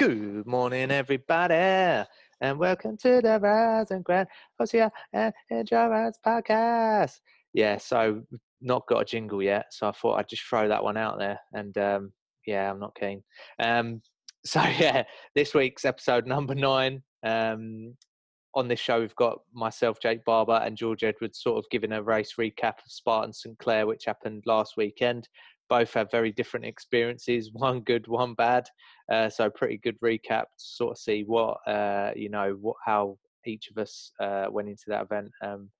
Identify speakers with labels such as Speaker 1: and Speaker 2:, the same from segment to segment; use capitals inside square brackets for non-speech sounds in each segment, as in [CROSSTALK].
Speaker 1: Good morning, everybody, and welcome to the Rise and Grand OCR and Endurance podcast. Yeah, so not got a jingle yet, so I thought I'd just throw that one out there. And um, yeah, I'm not keen. Um, [LAUGHS] so yeah, this week's episode number nine. Um, on this show, we've got myself, Jake Barber, and George Edwards, sort of giving a race recap of Spartan St Clere, which happened last weekend both have very different experiences [LAUGHS] one good one bad uh, so pretty good recap to sort of see what uh, you know what how each of us uh, went into that event um,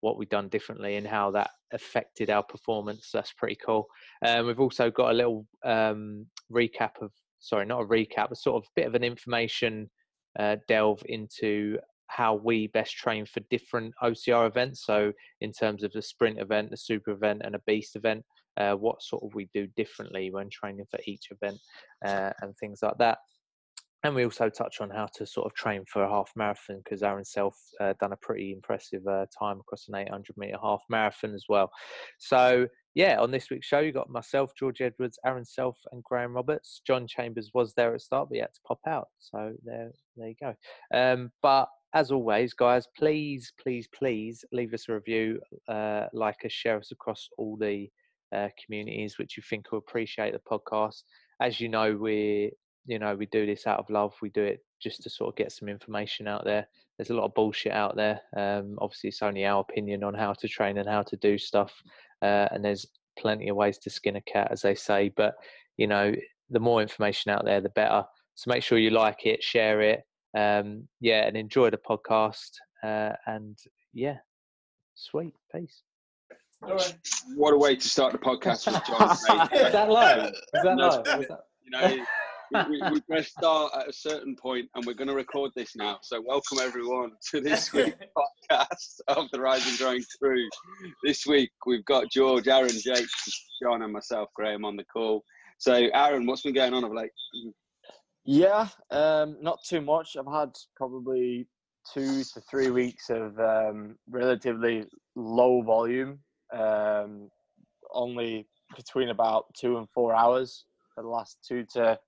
Speaker 1: what we've done differently and how that affected our performance that's pretty cool um, we've also got a little um, recap of sorry not a recap but sort of a bit of an information uh, delve into how we best train for different OCR events. So, in terms of the sprint event, the super event, and a beast event, uh, what sort of we do differently when training for each event uh, and things like that. And we also touch on how to sort of train for a half marathon because Aaron Self uh, done a pretty impressive uh, time across an 800 meter half marathon as well. So yeah, on this week's show, you got myself, George Edwards, Aaron Self, and Graham Roberts. John Chambers was there at the start, but he had to pop out. So there, there you go. Um, but as always, guys, please, please, please leave us a review, uh, like us, share us across all the uh, communities which you think will appreciate the podcast. As you know, we you know we do this out of love. We do it just to sort of get some information out there. There's a lot of bullshit out there. Um, obviously, it's only our opinion on how to train and how to do stuff, uh, and there's plenty of ways to skin a cat, as they say. But you know, the more information out there, the better. So make sure you like it, share it, um, yeah, and enjoy the podcast. Uh, and yeah, sweet, peace.
Speaker 2: What a way to start the podcast with John. [LAUGHS]
Speaker 1: Is that live? Is that live? That...
Speaker 2: You know, we, we, we press start at a certain point and we're going to record this now. So, welcome everyone to this [LAUGHS] week's podcast of the Rising Growing Crew. This week we've got George, Aaron, Jake, John, and myself, Graham, on the call. So, Aaron, what's been going on of late?
Speaker 3: Yeah, um, not too much. I've had probably two to three weeks of um, relatively low volume um, only between about two and four hours for the last two to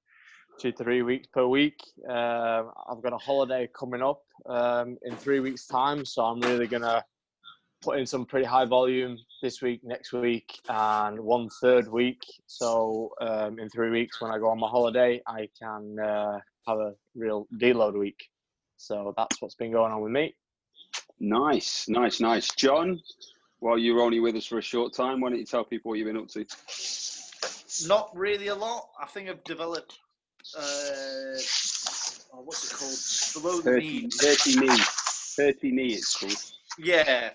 Speaker 3: two three weeks per week. Uh, I've got a holiday coming up um, in three weeks' time, so I'm really gonna put in some pretty high volume this week, next week, and one third week. So um, in three weeks, when I go on my holiday, I can uh, have a real deload week. So that's what's been going on with me.
Speaker 2: Nice, nice, nice. John, while you're only with us for a short time, why don't you tell people what you've been up to?
Speaker 4: Not really a lot. I think I've developed. Uh, oh, what's it called? Below the
Speaker 2: 30, knee. 30 knee. 30 knee, it's called.
Speaker 4: Yeah,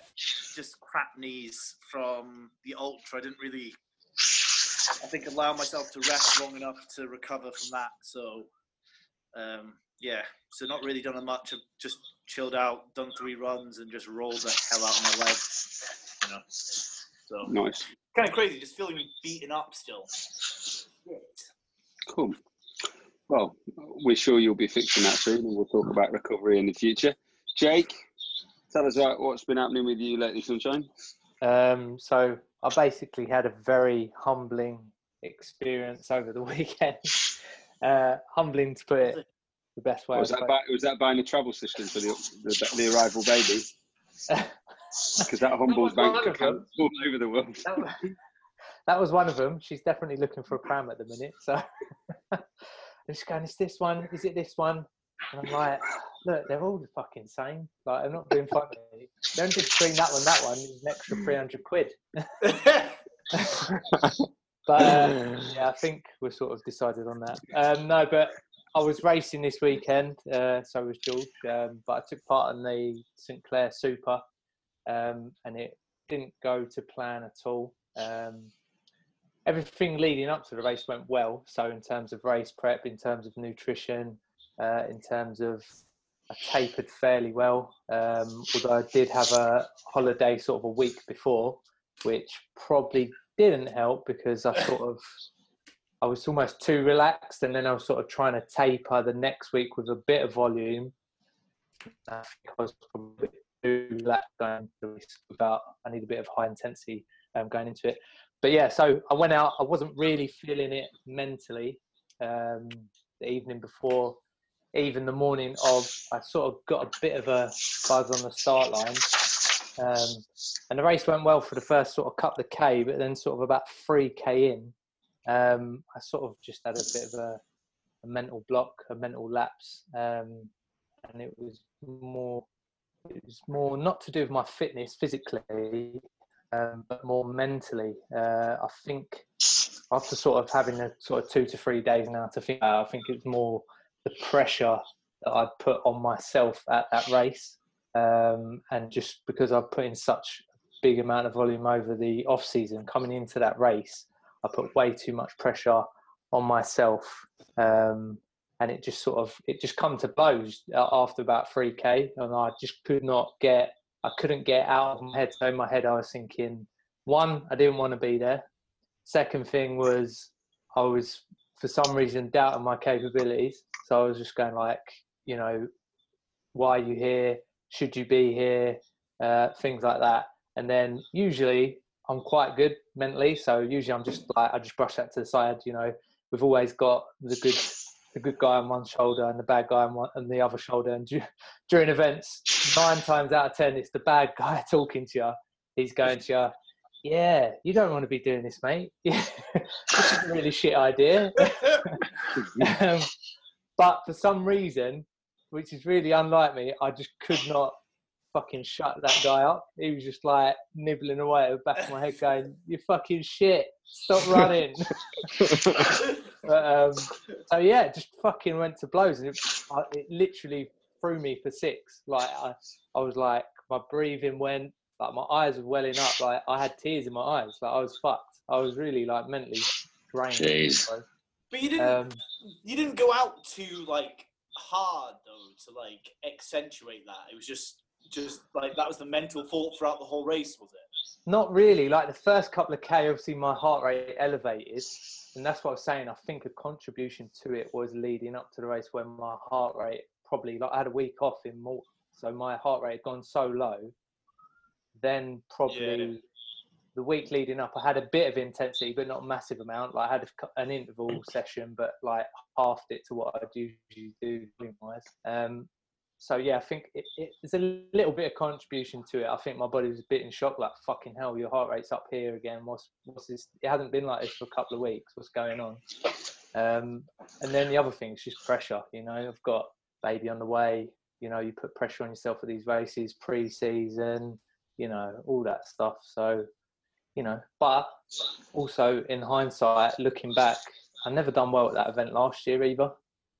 Speaker 4: just crap knees from the ultra. I didn't really, I think, allow myself to rest long enough to recover from that. So, um, yeah, so not really done much. I've just chilled out, done three runs, and just rolled the hell out of my legs. You know, so
Speaker 2: nice.
Speaker 4: Kind of crazy, just feeling beaten up still.
Speaker 2: Cool. Well, we're sure you'll be fixing that soon, and we'll talk about recovery in the future. Jake, tell us about what's been happening with you lately, Sunshine.
Speaker 1: Um, so I basically had a very humbling experience over the [LAUGHS] weekend. Uh, humbling to put it the best way.
Speaker 2: Was that, buy, was that buying a travel system for the, the, the arrival baby? [LAUGHS] Because that humbles bank accounts all over the world.
Speaker 1: That was, that was, one of them. She's definitely looking for a pram at the minute. So [LAUGHS] she's going, "Is this one? Is it this one?" And I'm like, "Look, they're all the fucking same. Like, I'm not being funny. Don't just bring that one. That one is an extra three hundred quid." [LAUGHS] but uh, yeah, I think we're sort of decided on that. Um, no, but I was racing this weekend, uh, so was George. Um, but I took part in the St Clere Super, um, and it didn't go to plan at all. Um, everything leading up to the race went well. So in terms of race prep, in terms of nutrition, uh, in terms of I tapered fairly well. Um, although I did have a holiday sort of a week before, which probably didn't help because I sort of I was almost too relaxed, and then I was sort of trying to taper the next week with a bit of volume. I was probably relaxed going without. I need a bit of high intensity um, going into it. But yeah, so I went out. I wasn't really feeling it mentally, um, the evening before, even the morning of. I sort of got a bit of a buzz on the start line. Um, and the race went well for the first sort of couple of K, but then sort of about 3K in, um, I sort of just had a bit of a, a mental block, a mental lapse. Um, and it was more it was more not to do with my fitness physically, um, but more mentally. Uh, I think after sort of having a sort of two to three days now to think, I think it's more the pressure that I put on myself at that race, um, and just because I put in such a big amount of volume over the off season, coming into that race, I put way too much pressure on myself. Um, and it just sort of it just come to blows after about 3k and i just could not get i couldn't get out of my head. So in my head i was thinking one i didn't want to be there. Second thing was i was for some reason doubting my capabilities. So i was just going like you know why are you here? Should you be here? Uh, things like that. And then usually i'm quite good mentally. So usually i'm just like i just brush that to the side you know. We've always got the good the good guy on one shoulder and the bad guy on, one, on the other shoulder. And during events, nine times out of ten, it's the bad guy [LAUGHS] talking to you. He's going to you, yeah, you don't want to be doing this, mate. [LAUGHS] this is a really shit idea. [LAUGHS] um, but for some reason, which is really unlike me, I just could not fucking shut that guy up. He was just like nibbling away at the back of my head, going, "You fucking shit, stop running." But, um, so yeah, just fucking went to blows, and it, it literally threw me for six. Like I, I was like, my breathing went, like my eyes were welling up, like I had tears in my eyes, like I was fucked. I was really like mentally drained.
Speaker 5: Jeez.
Speaker 4: But you didn't, um, you didn't go out too like hard though to like accentuate that. It was just just like that was the mental thought throughout the whole race, was it?
Speaker 1: Not really. Like the first couple of K, obviously my heart rate elevated, and that's what I was saying. I think a contribution to it was leading up to the race when my heart rate probably like I had a week off in Malta, so my heart rate had gone so low. Then probably yeah. the week leading up, I had a bit of intensity, but not a massive amount. Like I had an interval session, but like halved it to what I'd usually do wise. Um, so yeah, I think it, it's a little bit of contribution to it. I think my body was a bit in shock, like fucking hell, your heart rate's up here again. What's what's this? It hasn't been like this for a couple of weeks. What's going on? Um, and then the other thing is just pressure. You know, I've got baby on the way. You know, you put pressure on yourself for these races, pre-season. You know, all that stuff. So, you know, but also in hindsight, looking back, I never done well at that event last year either.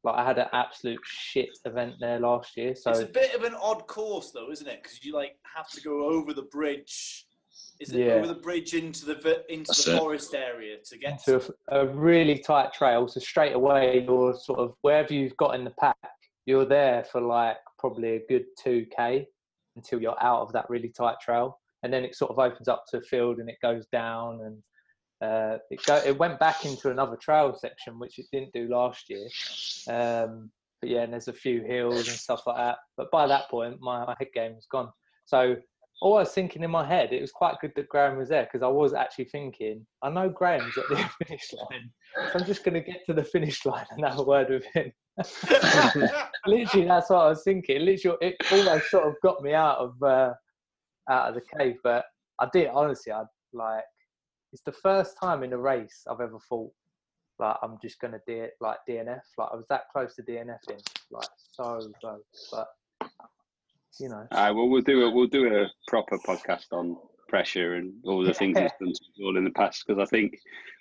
Speaker 1: Like I had an absolute shit event there last year. So
Speaker 4: it's a bit of an odd course, though, isn't it? Because you like have to go over the bridge. Is it yeah. over the bridge into the into That's the it. forest area to get
Speaker 1: to... A, a really tight trail? So straight away, you're sort of wherever you've got in the pack, you're there for like probably a good two k until you're out of that really tight trail, and then it sort of opens up to a field and it goes down and uh, it, go, it went back into another trail section, which it didn't do last year. Um, but yeah, and there's a few hills and stuff like that. But by that point, my, my head game was gone. So all I was thinking in my head, it was quite good that Graham was there because I was actually thinking, I know Graham's at the [LAUGHS] finish line, so I'm just going to get to the finish line and have a word with him. [LAUGHS] Literally, that's what I was thinking. Literally, it almost sort of got me out of uh, out of the cave. But I did honestly, I like it's the first time in a race I've ever thought like I'm just gonna do it like DNF. Like I was that close to DNFing, like so close. But you know.
Speaker 2: All right. Well, we'll do it. we'll do a proper podcast on pressure and all the things he's done all in the past because I think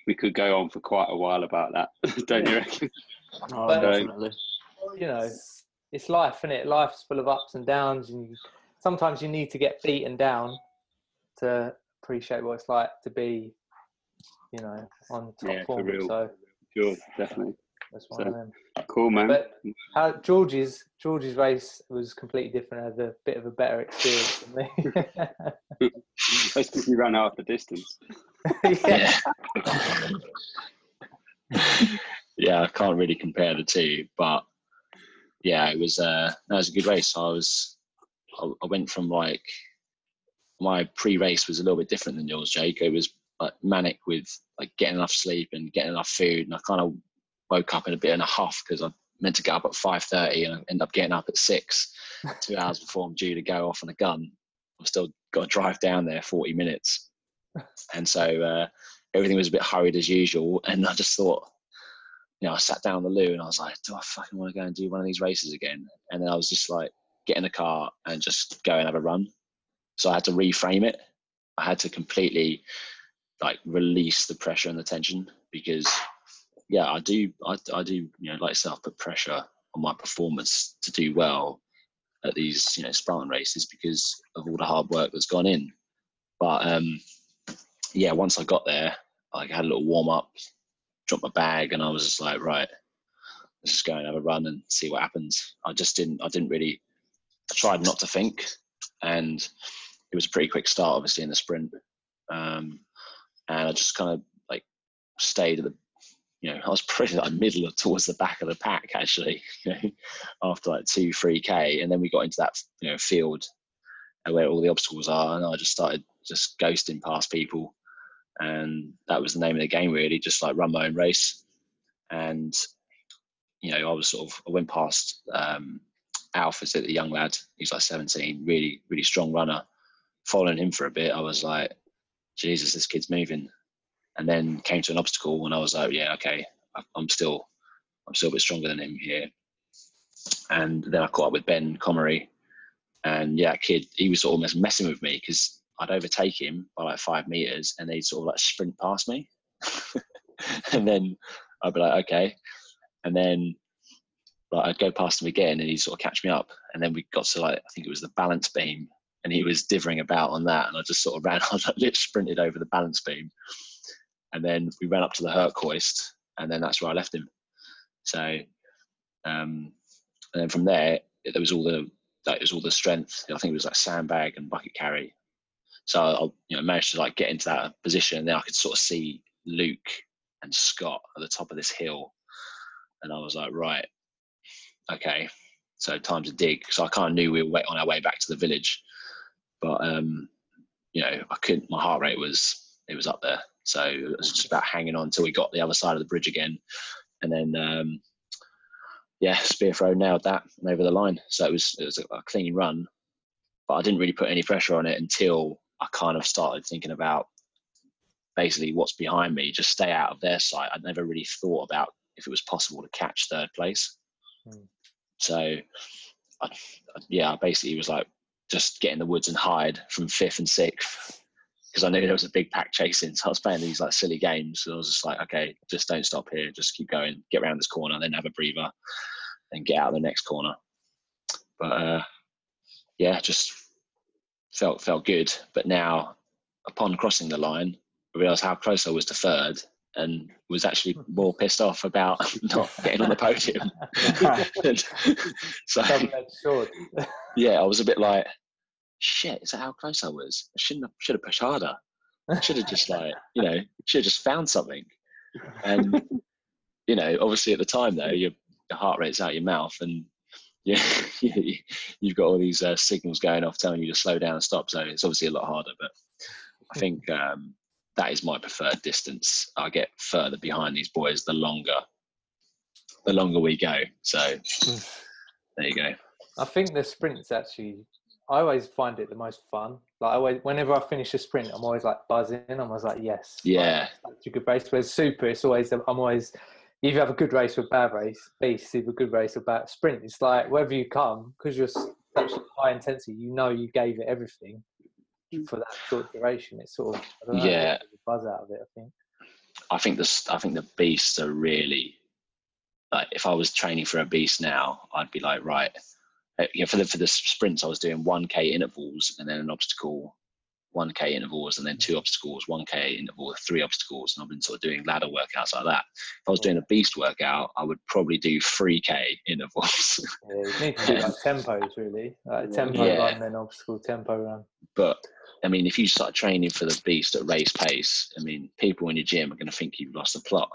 Speaker 2: we could go on for quite a while about that. [LAUGHS] Don't you reckon? [LAUGHS]
Speaker 3: Oh, but, definitely.
Speaker 1: You know, it's life, isn't it? Life's full of ups and downs, and you, sometimes you need to get beaten down to appreciate what it's like to be you know, on top yeah, form. So
Speaker 2: sure, definitely.
Speaker 1: That's one so, of them.
Speaker 2: Cool, man.
Speaker 1: But how, George's George's race was completely different. Had a bit of a better experience than
Speaker 2: me. [LAUGHS] That's because you ran out the distance. [LAUGHS]
Speaker 5: yeah. [LAUGHS] yeah, I can't really compare the two, but yeah, it was uh, that was a good race. I was I, I went from like my pre-race was a little bit different than yours, Jake. It was like manic with like getting enough sleep and getting enough food, and I kind of woke up in a bit in a huff because I meant to get up at five thirty and I ended up getting up at six, [LAUGHS] two hours before I'm due to go off on a gun. I've still got to drive down there forty minutes, and so uh, everything was a bit hurried as usual. And I just thought, you know, I sat down the loo and I was like, do I fucking want to go and do one of these races again? And then I was just like, get in the car and just go and have a run. So I had to reframe it. I had to completely like release the pressure and the tension because yeah, I do, I, I do, you know, like self put pressure on my performance to do well at these, you know, Spartan races because of all the hard work that's gone in. But um, yeah, once I got there, I had a little warm up, dropped my bag, and I was just like, right, let's just go and have a run and see what happens. I just didn't, I didn't really, I tried not to think, and it was a pretty quick start, obviously, in the sprint. Um, and I just kind of like stayed at the you know, I was [LAUGHS] pretty like middle of towards the back of the pack actually, [LAUGHS] you know, after like two, three K. And then we got into that, you know, field where all the obstacles are. And I just started just ghosting past people. And that was the name of the game really, just like run my own race. And, you know, I was sort of, I went past um, Alf, the young lad? He's like 17, really, really strong runner. Following him for a bit, I was like, Jesus, this kid's moving. And then came to an obstacle and I was like, yeah, okay, I'm still, I'm still a bit stronger than him here. And then I caught up with Ben Comery, and yeah, kid, he was sort of almost messing with me because I'd overtake him by like five meters, and they'd sort of like sprint past me, [LAUGHS] and then I'd be like, okay, and then like I'd go past him again, and he'd sort of catch me up, and then we got to like I think it was the balance beam, and he was dithering about on that, and I just sort of ran, [LAUGHS] I like, sprinted over the balance beam, and then we ran up to the Herc Hoist, and then that's where I left him. So, um, and then from there, there was all the that was all the strength. I think it was like sandbag and bucket carry. So I, you know, managed to like get into that position, and then I could sort of see Luke and Scott at the top of this hill, and I was like, right, okay, so time to dig. So I kind of knew we were on our way back to the village, but um, you know, I couldn't. My heart rate was it was up there. So it was just about hanging on until we got the other side of the bridge again, and then um, yeah, spear throw nailed that and over the line. So it was it was a clean run, but I didn't really put any pressure on it until I kind of started thinking about basically what's behind me. Just stay out of their sight. I'd never really thought about if it was possible to catch third place. Hmm. So I, yeah, basically was like just get in the woods and hide from fifth and sixth because I knew there was a big pack chasing. So I was playing these like silly games. So I was just like, okay, just don't stop here. Just keep going, get around this corner, then have a breather, and get out of the next corner. But uh, yeah, just felt felt good. But now, upon crossing the line, I realised how close I was to third, and was actually more pissed off about [LAUGHS] not getting on the podium. [LAUGHS] [LAUGHS] so yeah, I was a bit like, shit, is that how close I was? I shouldn't have, should have pushed harder. I should have just [LAUGHS] like, you know, should have just found something. And, [LAUGHS] you know, obviously at the time though, your, your heart rate's out of your mouth and [LAUGHS] yeah, you've got all these uh, signals going off telling you to slow down and stop. So it's obviously a lot harder, but I think um, that is my preferred distance. I get further behind these boys the longer, the longer we go. So there you go.
Speaker 1: I think the sprint's actually I always find it the most fun. Like I always, whenever I finish a sprint, I'm always like buzzing. I'm always like, yes,
Speaker 5: yeah,
Speaker 1: like, a good race. Whereas super, it's always I'm always if you have a good race or a bad race, beast, if a good race or bad sprint, it's like wherever you come because you're such high intensity, you know you gave it everything mm. for that short duration. It's sort of know,
Speaker 5: yeah,
Speaker 1: buzz out of it. I think.
Speaker 5: I think the I think the beasts are really like if I was training for a beast now, I'd be like right Uh, you know, for the for the sprints, I was doing one k intervals and then an obstacle, one k intervals and then two mm. obstacles, one k interval, three obstacles, and I've been sort of doing ladder workouts like that. If I was doing mm. a beast workout, I would probably do three k intervals.
Speaker 1: yeah, you need to [LAUGHS] do like tempos really, like tempo yeah. run, then obstacle tempo run.
Speaker 5: But I mean, if you start training for the beast at race pace, I mean, people in your gym are going to think you've lost the plot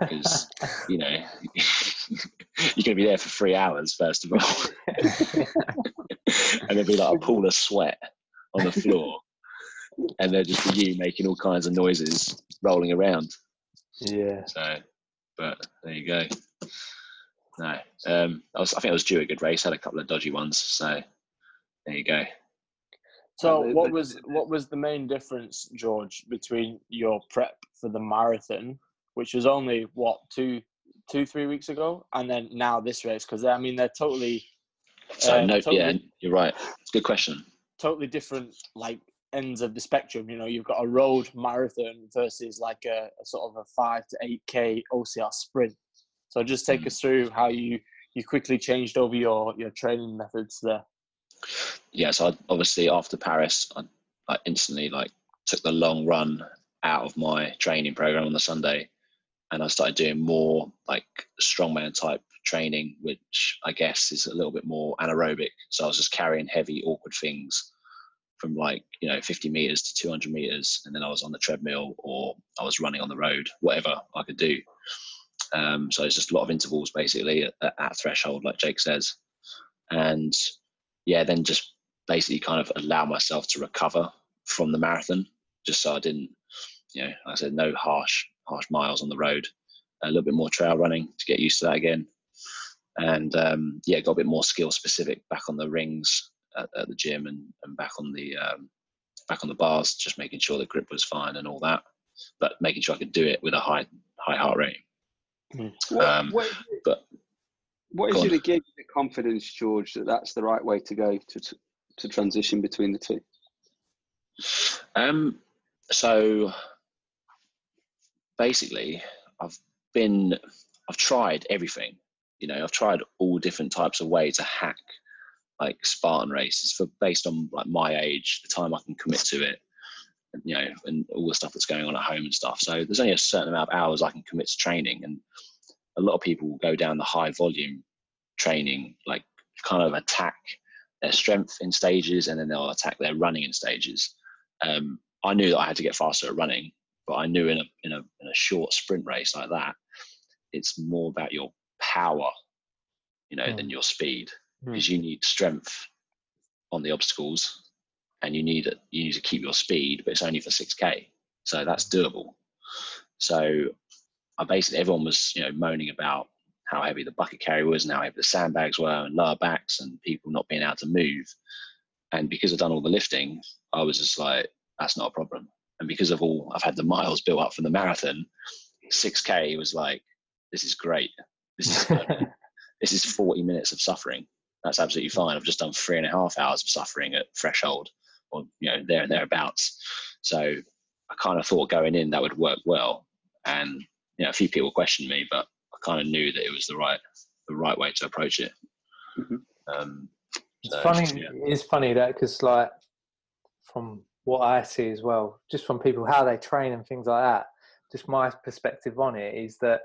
Speaker 5: because you know [LAUGHS] you're going to be there for three hours first of all, [LAUGHS] and there'll be like a pool of sweat on the floor, and there'll just be you making all kinds of noises rolling around.
Speaker 1: Yeah.
Speaker 5: So but there you go. No, um, I was. I think I was due a good race. Had a couple of dodgy ones, so there you go.
Speaker 3: So, what was what was the main difference, George, between your prep for the marathon, which was only what two, two, three weeks ago, and then now this race? Because I mean, they're totally,
Speaker 5: So
Speaker 3: uh,
Speaker 5: no,
Speaker 3: totally,
Speaker 5: yeah, you're right. It's a good question.
Speaker 3: totally different like ends of the spectrum. You know, you've got a road marathon versus like a, a sort of a five to eight k OCR sprint. So, just take
Speaker 5: Mm.
Speaker 3: us through how you you quickly changed over your your training methods there.
Speaker 5: yeah, so I, obviously after Paris, I, I instantly like took the long run out of my training program on the Sunday, and I started doing more like strongman type training, which I guess is a little bit more anaerobic. So I was just carrying heavy, awkward things from like you know 50 meters to 200 meters, and then I was on the treadmill or I was running on the road, whatever I could do. Um, so it's just a lot of intervals basically at, at threshold, like Jake says, and yeah, then just basically kind of allow myself to recover from the marathon, just so I didn't, you know, like I said, no harsh, harsh miles on the road, a little bit more trail running to get used to that again, and um, yeah, got a bit more skill specific back on the rings at, at the gym and, and back on the um, back on the bars, just making sure the grip was fine and all that, but making sure I could do it with a high high heart rate.
Speaker 2: What,
Speaker 5: Um,
Speaker 2: what is it,
Speaker 5: but-
Speaker 2: what
Speaker 5: go
Speaker 2: is
Speaker 5: on.
Speaker 2: it that gives you the confidence, George, that that's the right way to go to to, to transition between the two?
Speaker 5: Um, so basically, I've been, I've tried everything. You know, I've tried all different types of way to hack like Spartan races for based on like my age, the time I can commit to it, you know, and all the stuff that's going on at home and stuff. So there's only a certain amount of hours I can commit to training, and a lot of people will go down the high volume training, like kind of attack their strength in stages, and then they'll attack their running in stages um, I knew that I had to get faster at running, but I knew in a in a in a short sprint race like that, it's more about your power, you know, than your speed
Speaker 3: Hmm.
Speaker 5: because you need strength on the obstacles, and you need it. You need to keep your speed, but it's only for six k, so that's doable. So, I basically everyone was you know moaning about how heavy the bucket carry was and how heavy the sandbags were and lower backs and people not being able to move. And because I'd done all the lifting, I was just like, that's not a problem. And because of all I've had the miles built up from the marathon, 6K was like, this is great. This is [LAUGHS] this is 40 minutes of suffering. That's absolutely fine. I've just done three and a half hours of suffering at threshold, or you know, there and thereabouts. So I kind of thought going in that would work well. And you know, a few people questioned me, but I kind of knew that it was the right the right way to approach it.
Speaker 2: Mhm.
Speaker 5: Um,
Speaker 1: It's funny.
Speaker 5: yeah.
Speaker 1: It's funny that because like from what I see as well, just from people how they train and things like that. Just my perspective on it is that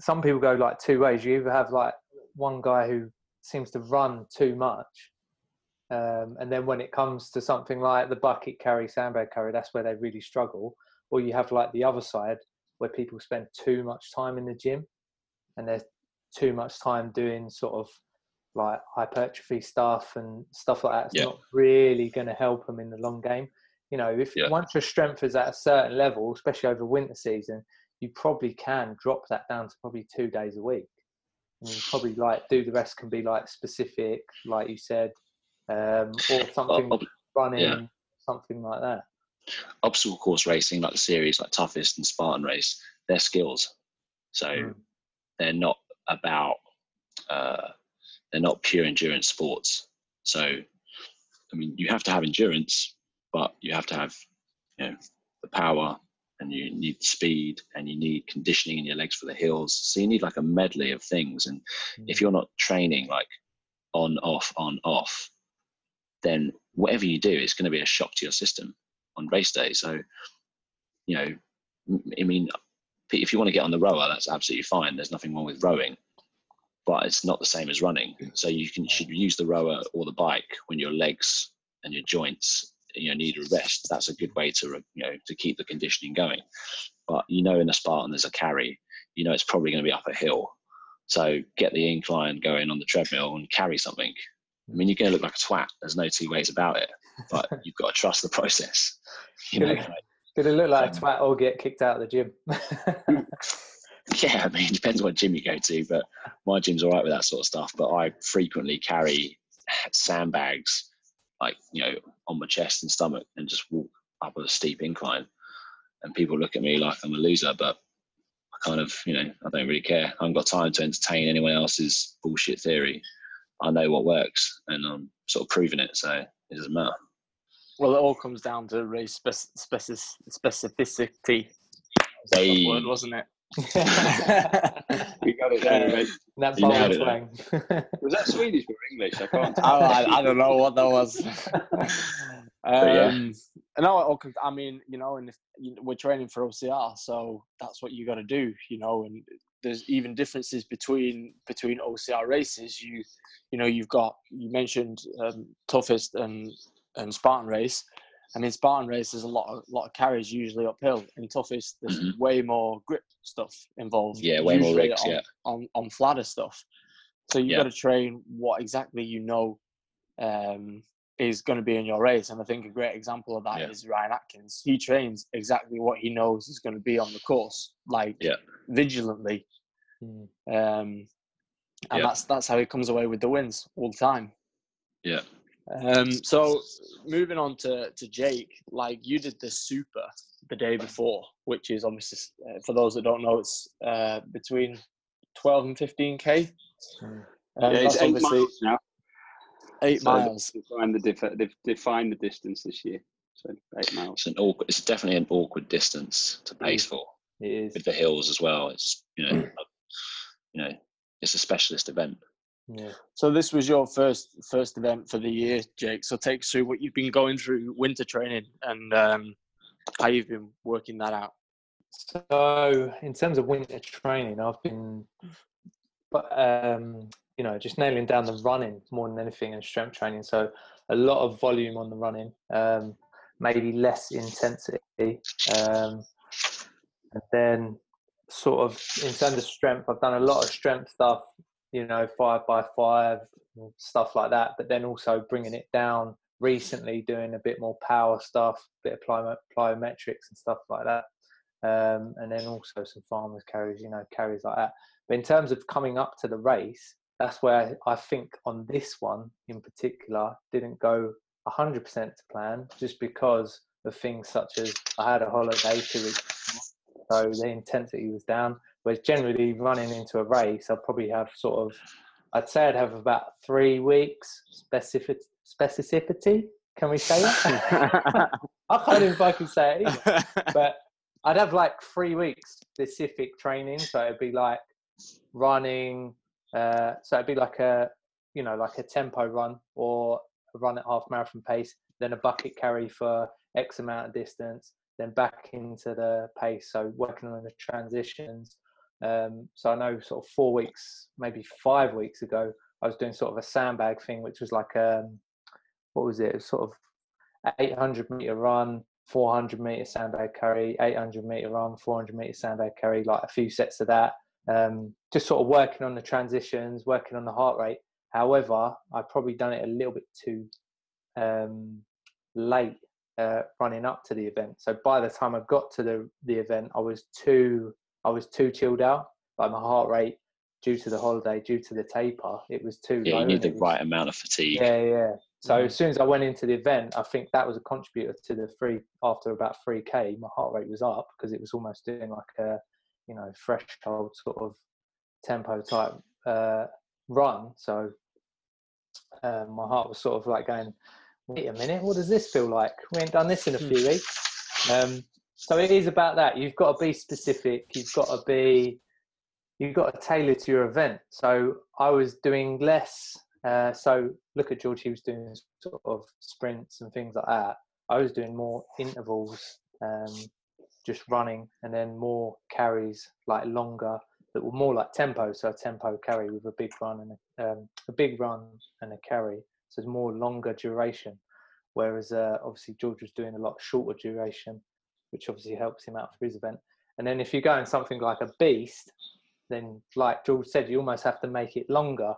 Speaker 1: some people go like two ways. You either have like one guy who seems to run too much, um, and then when it comes to something like the bucket carry, sandbag carry, that's where they really struggle. Or you have like the other side where people spend too much time in the gym, and there's too much time doing sort of like hypertrophy stuff and stuff like that. It's
Speaker 5: Yeah.
Speaker 1: not really going to help them in the long game. You know, if
Speaker 5: Yeah.
Speaker 1: once your strength is at a certain level, especially over winter season, you probably can drop that down to probably two days a week. And you probably like do the rest can be like specific, like you said, um, or something
Speaker 5: ob-
Speaker 1: running,
Speaker 5: yeah.
Speaker 1: something like that.
Speaker 5: obstacle course racing, like the series, like toughest and Spartan race, they're skills. So
Speaker 1: Mm.
Speaker 5: they're not about uh, they're not pure endurance sports. So I mean, you have to have endurance, but you have to have you know the power, and you need speed, and you need conditioning in your legs for the hills. So you need like a medley of things. And if mm. you're not training like on off on off, then whatever you do is going to be a shock to your system on race day. So, you know, I mean, if you want to get on the rower, that's absolutely fine. There's nothing wrong with rowing, but it's not the same as running. So you can should use the rower or the bike when your legs and your joints you know need a rest. That's a good way to you know to keep the conditioning going. But you know, in a Spartan, there's a carry. You know, it's probably going to be up a hill. So get the incline going on the treadmill and carry something. I mean, you're going to look like a twat. There's no two ways about it. But [LAUGHS] you've got to trust the process. You know, like,
Speaker 1: Gonna look like a
Speaker 5: Um,
Speaker 1: twat or get kicked out of the gym. [LAUGHS] [LAUGHS]
Speaker 5: Yeah, I mean, it depends what gym you go to, but my gym's all right with that sort of stuff. But I frequently carry sandbags, like you know, on my chest and stomach, and just walk up a steep incline. And people look at me like I'm a loser, but I kind of, you know, I don't really care. I haven't got time to entertain anyone else's bullshit theory. I know what works, and I'm sort of proving it, so it doesn't matter.
Speaker 3: Well, it all comes down to race specific- specificity. That word, wasn't it? [LAUGHS]
Speaker 2: We got it there. mate.
Speaker 1: that
Speaker 5: nailed it.
Speaker 2: Was that Swedish or English? I can't. [LAUGHS]
Speaker 3: I, I, I don't know what that was. [LAUGHS]
Speaker 5: yeah.
Speaker 3: um, no, it all I mean, you know, and if, you know, we're training for OCR, so that's what you got to do, you know. And there's even differences between between OCR races. You, you know, you've got you mentioned um, toughest and and Spartan race. I mean, Spartan race there's a lot of lot of carries usually uphill. In toughest, there's
Speaker 5: Mhm.
Speaker 3: way more grip stuff involved.
Speaker 5: Yeah, way more
Speaker 3: usually
Speaker 5: rigs,
Speaker 3: on,
Speaker 5: yeah.
Speaker 3: on on flatter stuff. So you
Speaker 5: Yeah.
Speaker 3: got to train what exactly you know um, is going to be in your race. And I think a great example of that is
Speaker 5: Yeah.
Speaker 3: Ryan Atkins. He trains exactly what he knows is going to be on the course, like
Speaker 5: Yeah.
Speaker 3: vigilantly.
Speaker 1: Mm.
Speaker 3: Um, and
Speaker 5: Yeah.
Speaker 3: that's that's how he comes away with the wins all the time.
Speaker 5: Yeah.
Speaker 3: Um, so moving on to, to Jake, like you did the super the day before, which is obviously uh, for those that don't know, it's uh, between twelve and fifteen k.
Speaker 1: Mm.
Speaker 3: Um,
Speaker 2: yeah, it's eight miles now.
Speaker 3: eight
Speaker 2: So
Speaker 3: miles.
Speaker 2: they've the dif- they've defined the distance this year. So eight miles.
Speaker 5: It's an awkward. It's definitely an awkward distance to pace for
Speaker 1: It is.
Speaker 5: with the hills as well. It's you know, you know, it's a specialist event.
Speaker 1: Yeah.
Speaker 3: So this was your first first event for the year, Jake. So take us through what you've been going through winter training and um, how you've been working that out.
Speaker 1: So, in terms of winter training, I've been, but um, you know, just nailing down the running more than anything and strength training. So, a lot of volume on the running, um, maybe less intensity, um, and then sort of in terms of strength, I've done a lot of strength stuff. You know, five by five stuff like that. But then also bringing it down recently, doing a bit more power stuff, bit of plyo- plyometrics and stuff like that um, and then also some farmers carries, you know, carries like that. But in terms of coming up to the race, that's where I think on this one in particular didn't go 100% to plan, just because of things such as I had a holiday two weeks, so the intensity was down. Whereas generally running into a race, I'll probably have sort of, I'd say I'd have about three weeks specific specificity. Can we say that? [LAUGHS] I can't even fucking say it. Either [LAUGHS] but I'd have like three weeks specific training. So it'd be like running. Uh, so it'd be like a, you know, like a tempo run or a run at half marathon pace, then a bucket carry for X amount of distance, then back into the pace. So working on the transitions. Um, so I know sort of four weeks, maybe five weeks ago, I was doing sort of a sandbag thing, which was like, um, what was it? It was sort of 800 meter run, 400 meter sandbag carry, 800 meter run, 400 meter sandbag carry, like a few sets of that. Um, just sort of working on the transitions, working on the heart rate. However, I've probably done it a little bit too um, late uh, running up to the event. So by the time I got to the the event, I was too I was too chilled out. Like my heart rate, due to the holiday, due to the taper, it was too
Speaker 5: Yeah,
Speaker 1: low.
Speaker 5: you need the
Speaker 1: was-
Speaker 5: right amount of fatigue.
Speaker 1: yeah, yeah. So
Speaker 3: Mhm.
Speaker 1: as soon as I went into the event, I think that was a contributor to the three. After about three k, my heart rate was up because it was almost doing like a, you know, threshold sort of tempo type uh, run. So um, my heart was sort of like going, "Wait a minute, what does this feel like? We ain't done this in a few weeks." Um, so it is about that. You've got to be specific. You've got to be. You've got to tailor to your event. So I was doing less. Uh, so look at George. He was doing sort of sprints and things like that. I was doing more intervals, um, just running, and then more carries, like longer, that were more like tempo. So a tempo carry with a big run and a, um, a big run and a carry. So it's more longer duration. Whereas uh, obviously George was doing a lot shorter duration, which obviously helps him out for his event. And then if you're going something like a beast, then like George said, you almost have to make it longer.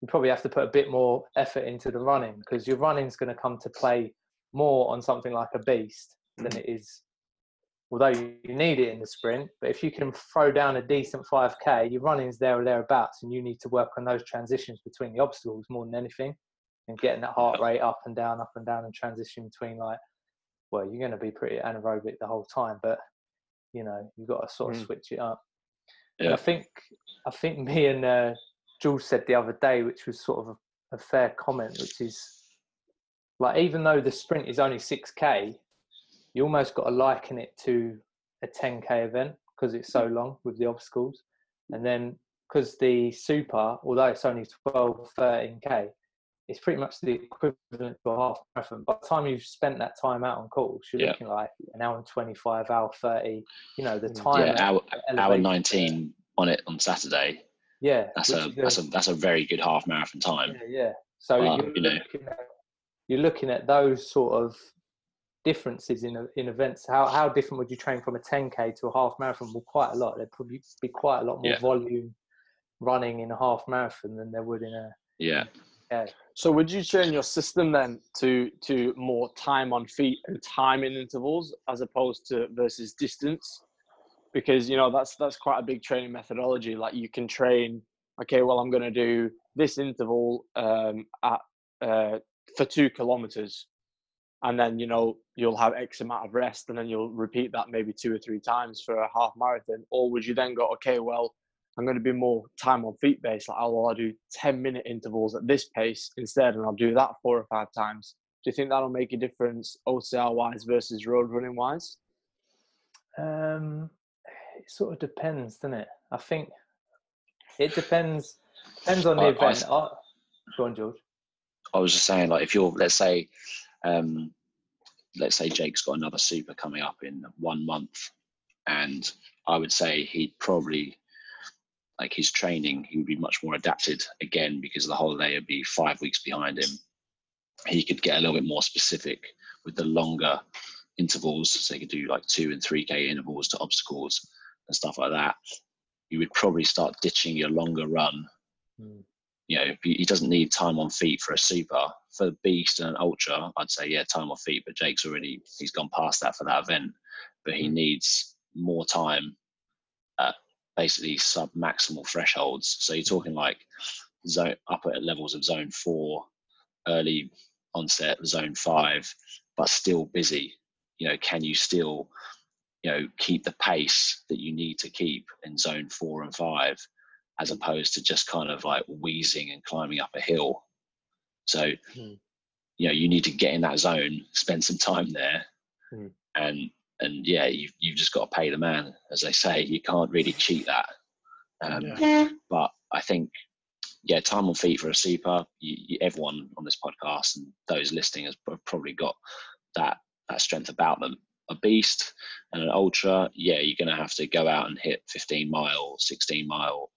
Speaker 1: You probably have to put a bit more effort into the running because your running's going to come to play more on something like a beast than it is although you need it in the sprint. But if you can throw down a decent 5k, your running's there or thereabouts, and you need to work on those transitions between the obstacles more than anything, and getting that heart rate up and down, up and down, and transition between like, well, you're going to be pretty anaerobic the whole time, but you know you've got to sort of
Speaker 3: Mm.
Speaker 1: switch it up.
Speaker 5: Yeah.
Speaker 1: And I think I think [LAUGHS] me and uh, Jules said the other day, which was sort of a, a fair comment, which is like even though the sprint is only six k, you almost got to liken it to a ten k event because it's so long with the obstacles, and then because the super, although it's only 12, 13 k, it's pretty much the equivalent to a half marathon. By the time you've spent that time out on course, you're
Speaker 5: Yeah.
Speaker 1: looking like an hour and 25, hour 30. You know, the
Speaker 3: Mm.
Speaker 1: time.
Speaker 5: yeah, hour, hour 19 on it on Saturday.
Speaker 1: Yeah,
Speaker 5: That's
Speaker 1: which
Speaker 5: a that's a that's a very good half marathon time.
Speaker 1: yeah, yeah. So
Speaker 5: Well,
Speaker 1: you're,
Speaker 5: you know.
Speaker 1: looking at, you're looking at those sort of differences in in events. How how different would you train from a 10k to a half marathon? Well, quite a lot. There'd probably be quite a lot more
Speaker 5: Yeah.
Speaker 1: volume running in a half marathon than there would in a
Speaker 5: Yeah,
Speaker 3: So would you train your system then to to more time on feet and time in intervals as opposed to versus distance? Because you know that's that's quite a big training methodology. Like you can train, okay, well I'm going to do this interval um, at uh, for two kilometers, and then you know you'll have X amount of rest, and then you'll repeat that maybe two or three times for a half marathon. Or would you then go, okay, well I'm going to be more time on feet based. Like, oh, well, I'll do 10 minute intervals at this pace instead, and I'll do that four or five times. Do you think that'll make a difference OCR wise versus road running wise?
Speaker 1: Um, it sort of depends, doesn't it? I think it depends. Depends on the
Speaker 5: I- I
Speaker 1: event. go on, George.
Speaker 5: I was just saying, like, if you're, let's say, um, let's say Jake's got another super coming up in one month, and I would say he'd probably, like, his training, he would be much more adapted again because the holiday would be five weeks behind him. He could get a little bit more specific with the longer intervals, so he could do like two and three k intervals to obstacles and stuff like that. You would probably start ditching your longer run
Speaker 1: Mm.
Speaker 5: you know, he doesn't need time on feet for a super. For the beast and an ultra, I'd say yeah, time on feet. But Jake's already he's gone past that for that event. But he needs more time at basically sub maximal thresholds. So you're talking like zone upper levels of zone four, early onset zone five, but still busy. You know, can you still, you know, keep the pace that you need to keep in zone four and five? as opposed to just kind of like wheezing and climbing up a hill. So,
Speaker 3: Hmm.
Speaker 5: you know, you need to get in that zone, spend some time there,
Speaker 3: Hmm.
Speaker 5: and and yeah, you've you've just got to pay the man, as they say. You can't really cheat that. Um, But I think, yeah, time on feet for a super. You, you, everyone on this podcast and those listening has probably got that that strength about them. A beast and an ultra, yeah, you're going to have to go out and hit 15 mile, 16 mile,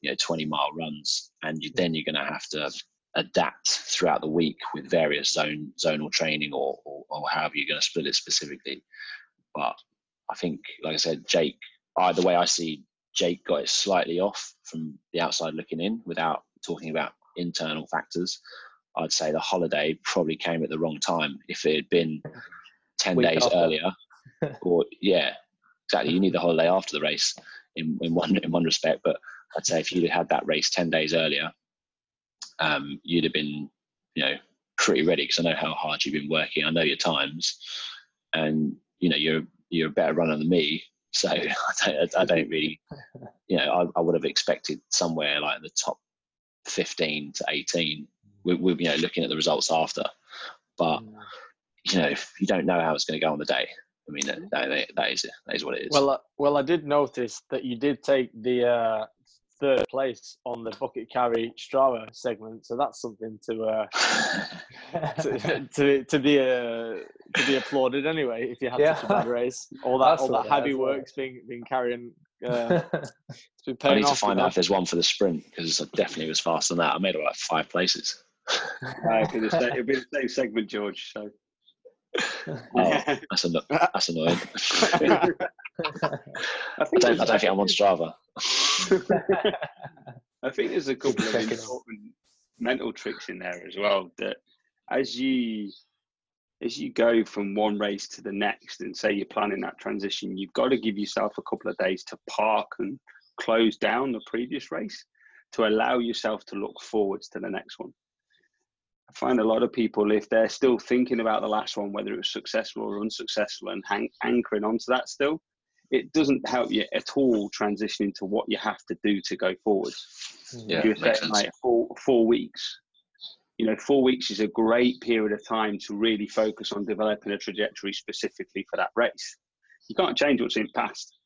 Speaker 5: you know, 20 mile runs, and you, then you're going to have to adapt throughout the week with various zone zonal training or, or, or however you're going to split it specifically. But I think, like I said, Jake, I, the way I see Jake got it slightly off from the outside looking in without talking about internal factors. I'd say the holiday probably came at the wrong time. If it had been 10
Speaker 1: Week
Speaker 5: days
Speaker 1: after.
Speaker 5: earlier, [LAUGHS] or yeah, exactly, you need the holiday after the race in, in, one, in one respect. But I'd say if you'd had that race 10 days earlier, um, you'd have been, you know, pretty ready because I know how hard you've been working. I know your times, and you know you're you're a better runner than me. So [LAUGHS] I don't, I don't really, [LAUGHS] you know, I, I would have expected somewhere like the top 15 to 18. We, we, you know, looking at the results after, but
Speaker 3: Mm.
Speaker 5: you know, you don't know how it's going to go on the day. I mean, that, that, that is that is what it is.
Speaker 3: Well, uh, well, I did notice that you did take the uh, third place on the bucket carry Strava segment, so that's something to uh, [LAUGHS] to, to to be uh, to be applauded anyway. If you had such a bad race, all
Speaker 1: I
Speaker 3: that all that
Speaker 1: that
Speaker 3: heavy
Speaker 1: as well.
Speaker 3: work's been been carrying. Uh, [LAUGHS] it's been
Speaker 5: I
Speaker 3: paying
Speaker 5: need to find out
Speaker 3: know.
Speaker 5: if there's one for the sprint because I definitely was faster than that. I made about five places. [LAUGHS]
Speaker 2: Uh, it'll, be the same, it'll be the same segment, George. So
Speaker 5: Oh, [LAUGHS] that's, anno- [LAUGHS] that's annoying.
Speaker 2: I
Speaker 5: I don't, I don't think I'm on Strava. [LAUGHS]
Speaker 2: I think there's a couple of important mental tricks in there as well. That as you as you go from one race to the next and say you're planning that transition, you've got to give yourself a couple of days to park and close down the previous race to allow yourself to look forwards to the next one. I find a lot of people, if they're still thinking about the last one, whether it was successful or unsuccessful, and hang, anchoring onto that still, it doesn't help you at all transitioning to what you have to do to go forward. Mm.
Speaker 5: Yeah,
Speaker 2: You're
Speaker 5: makes sense.
Speaker 2: like four, four weeks. You know, four weeks is a great period of time to really focus on developing a trajectory specifically for that race. You can't change what's in the past.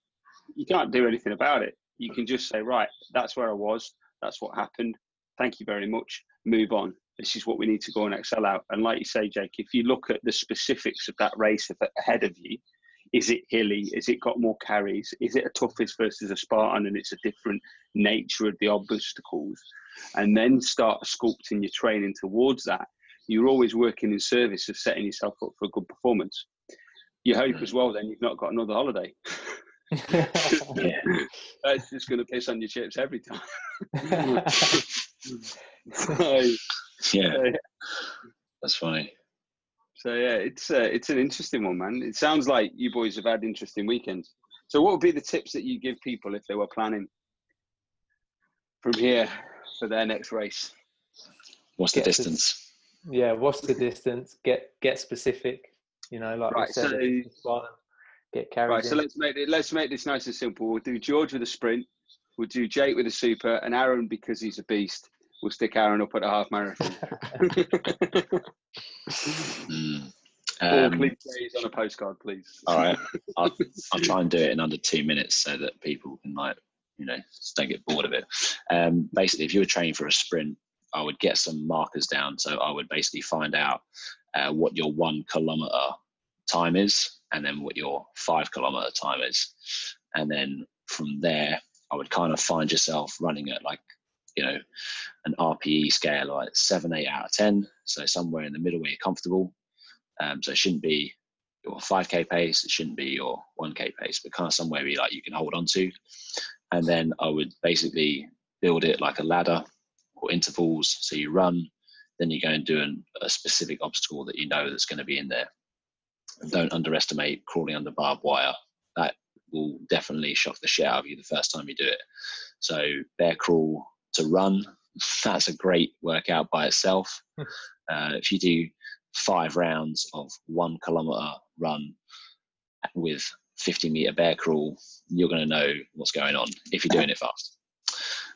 Speaker 2: You can't do anything about it. You can just say, right, that's where I was. That's what happened. Thank you very much. Move on. This is what we need to go and excel out. And like you say, Jake, if you look at the specifics of that race ahead of you, is it hilly? Is it got more carries? Is it a toughest versus a Spartan and it's a different nature of the obstacles? And then start sculpting your training towards that. You're always working in service of setting yourself up for a good performance. You hope hmm. as well then you've not got another holiday. [LAUGHS]
Speaker 5: Yeah.
Speaker 2: That's just going to piss on your chips every time. [LAUGHS] [LAUGHS] so, [LAUGHS]
Speaker 5: Yeah,
Speaker 2: so,
Speaker 5: that's funny.
Speaker 2: so yeah, it's uh, it's an interesting one, man. It sounds like you boys have had interesting weekends. So, what would be the tips that you give people if they were planning from here for their next race?
Speaker 5: What's the
Speaker 1: Get to-
Speaker 5: distance?
Speaker 1: yeah, what's the distance? Get get specific. You know, like
Speaker 2: Right,
Speaker 1: said,
Speaker 2: so-
Speaker 1: if it's Spartan, get carried
Speaker 2: Right, so let's make it. Let's make this nice and simple. We'll do George with a sprint. We'll do Jake with a super, and Aaron because he's a beast. We'll stick Aaron up at a half marathon.
Speaker 5: Mm.
Speaker 2: All
Speaker 5: Um,
Speaker 2: cliches on a postcard, please.
Speaker 5: all right, I'll, I'll try and do it in under two minutes so that people can like, you know, don't get bored of it. Um, basically, if you were training for a sprint, I would get some markers down. So I would basically find out uh, what your one kilometer time is, and then what your five kilometer time is, and then from there, I would kind of find yourself running at like, you know, an RPE scale like seven, eight out of ten. So somewhere in the middle where you're comfortable. Um, so it shouldn't be your 5k pace, it shouldn't be your 1k pace, but kind of somewhere you like you can hold on to. And then I would basically build it like a ladder or intervals. So you run, then you go and do an, a specific obstacle that you know that's going to be in there. And don't underestimate crawling under barbed wire. That will definitely shock the shit out of you the first time you do it. So bear crawl to run, that's a great workout by itself. uh, if you do five rounds of one kilometer run with 50 meter bear crawl, you're going to know what's going on if you're doing it fast.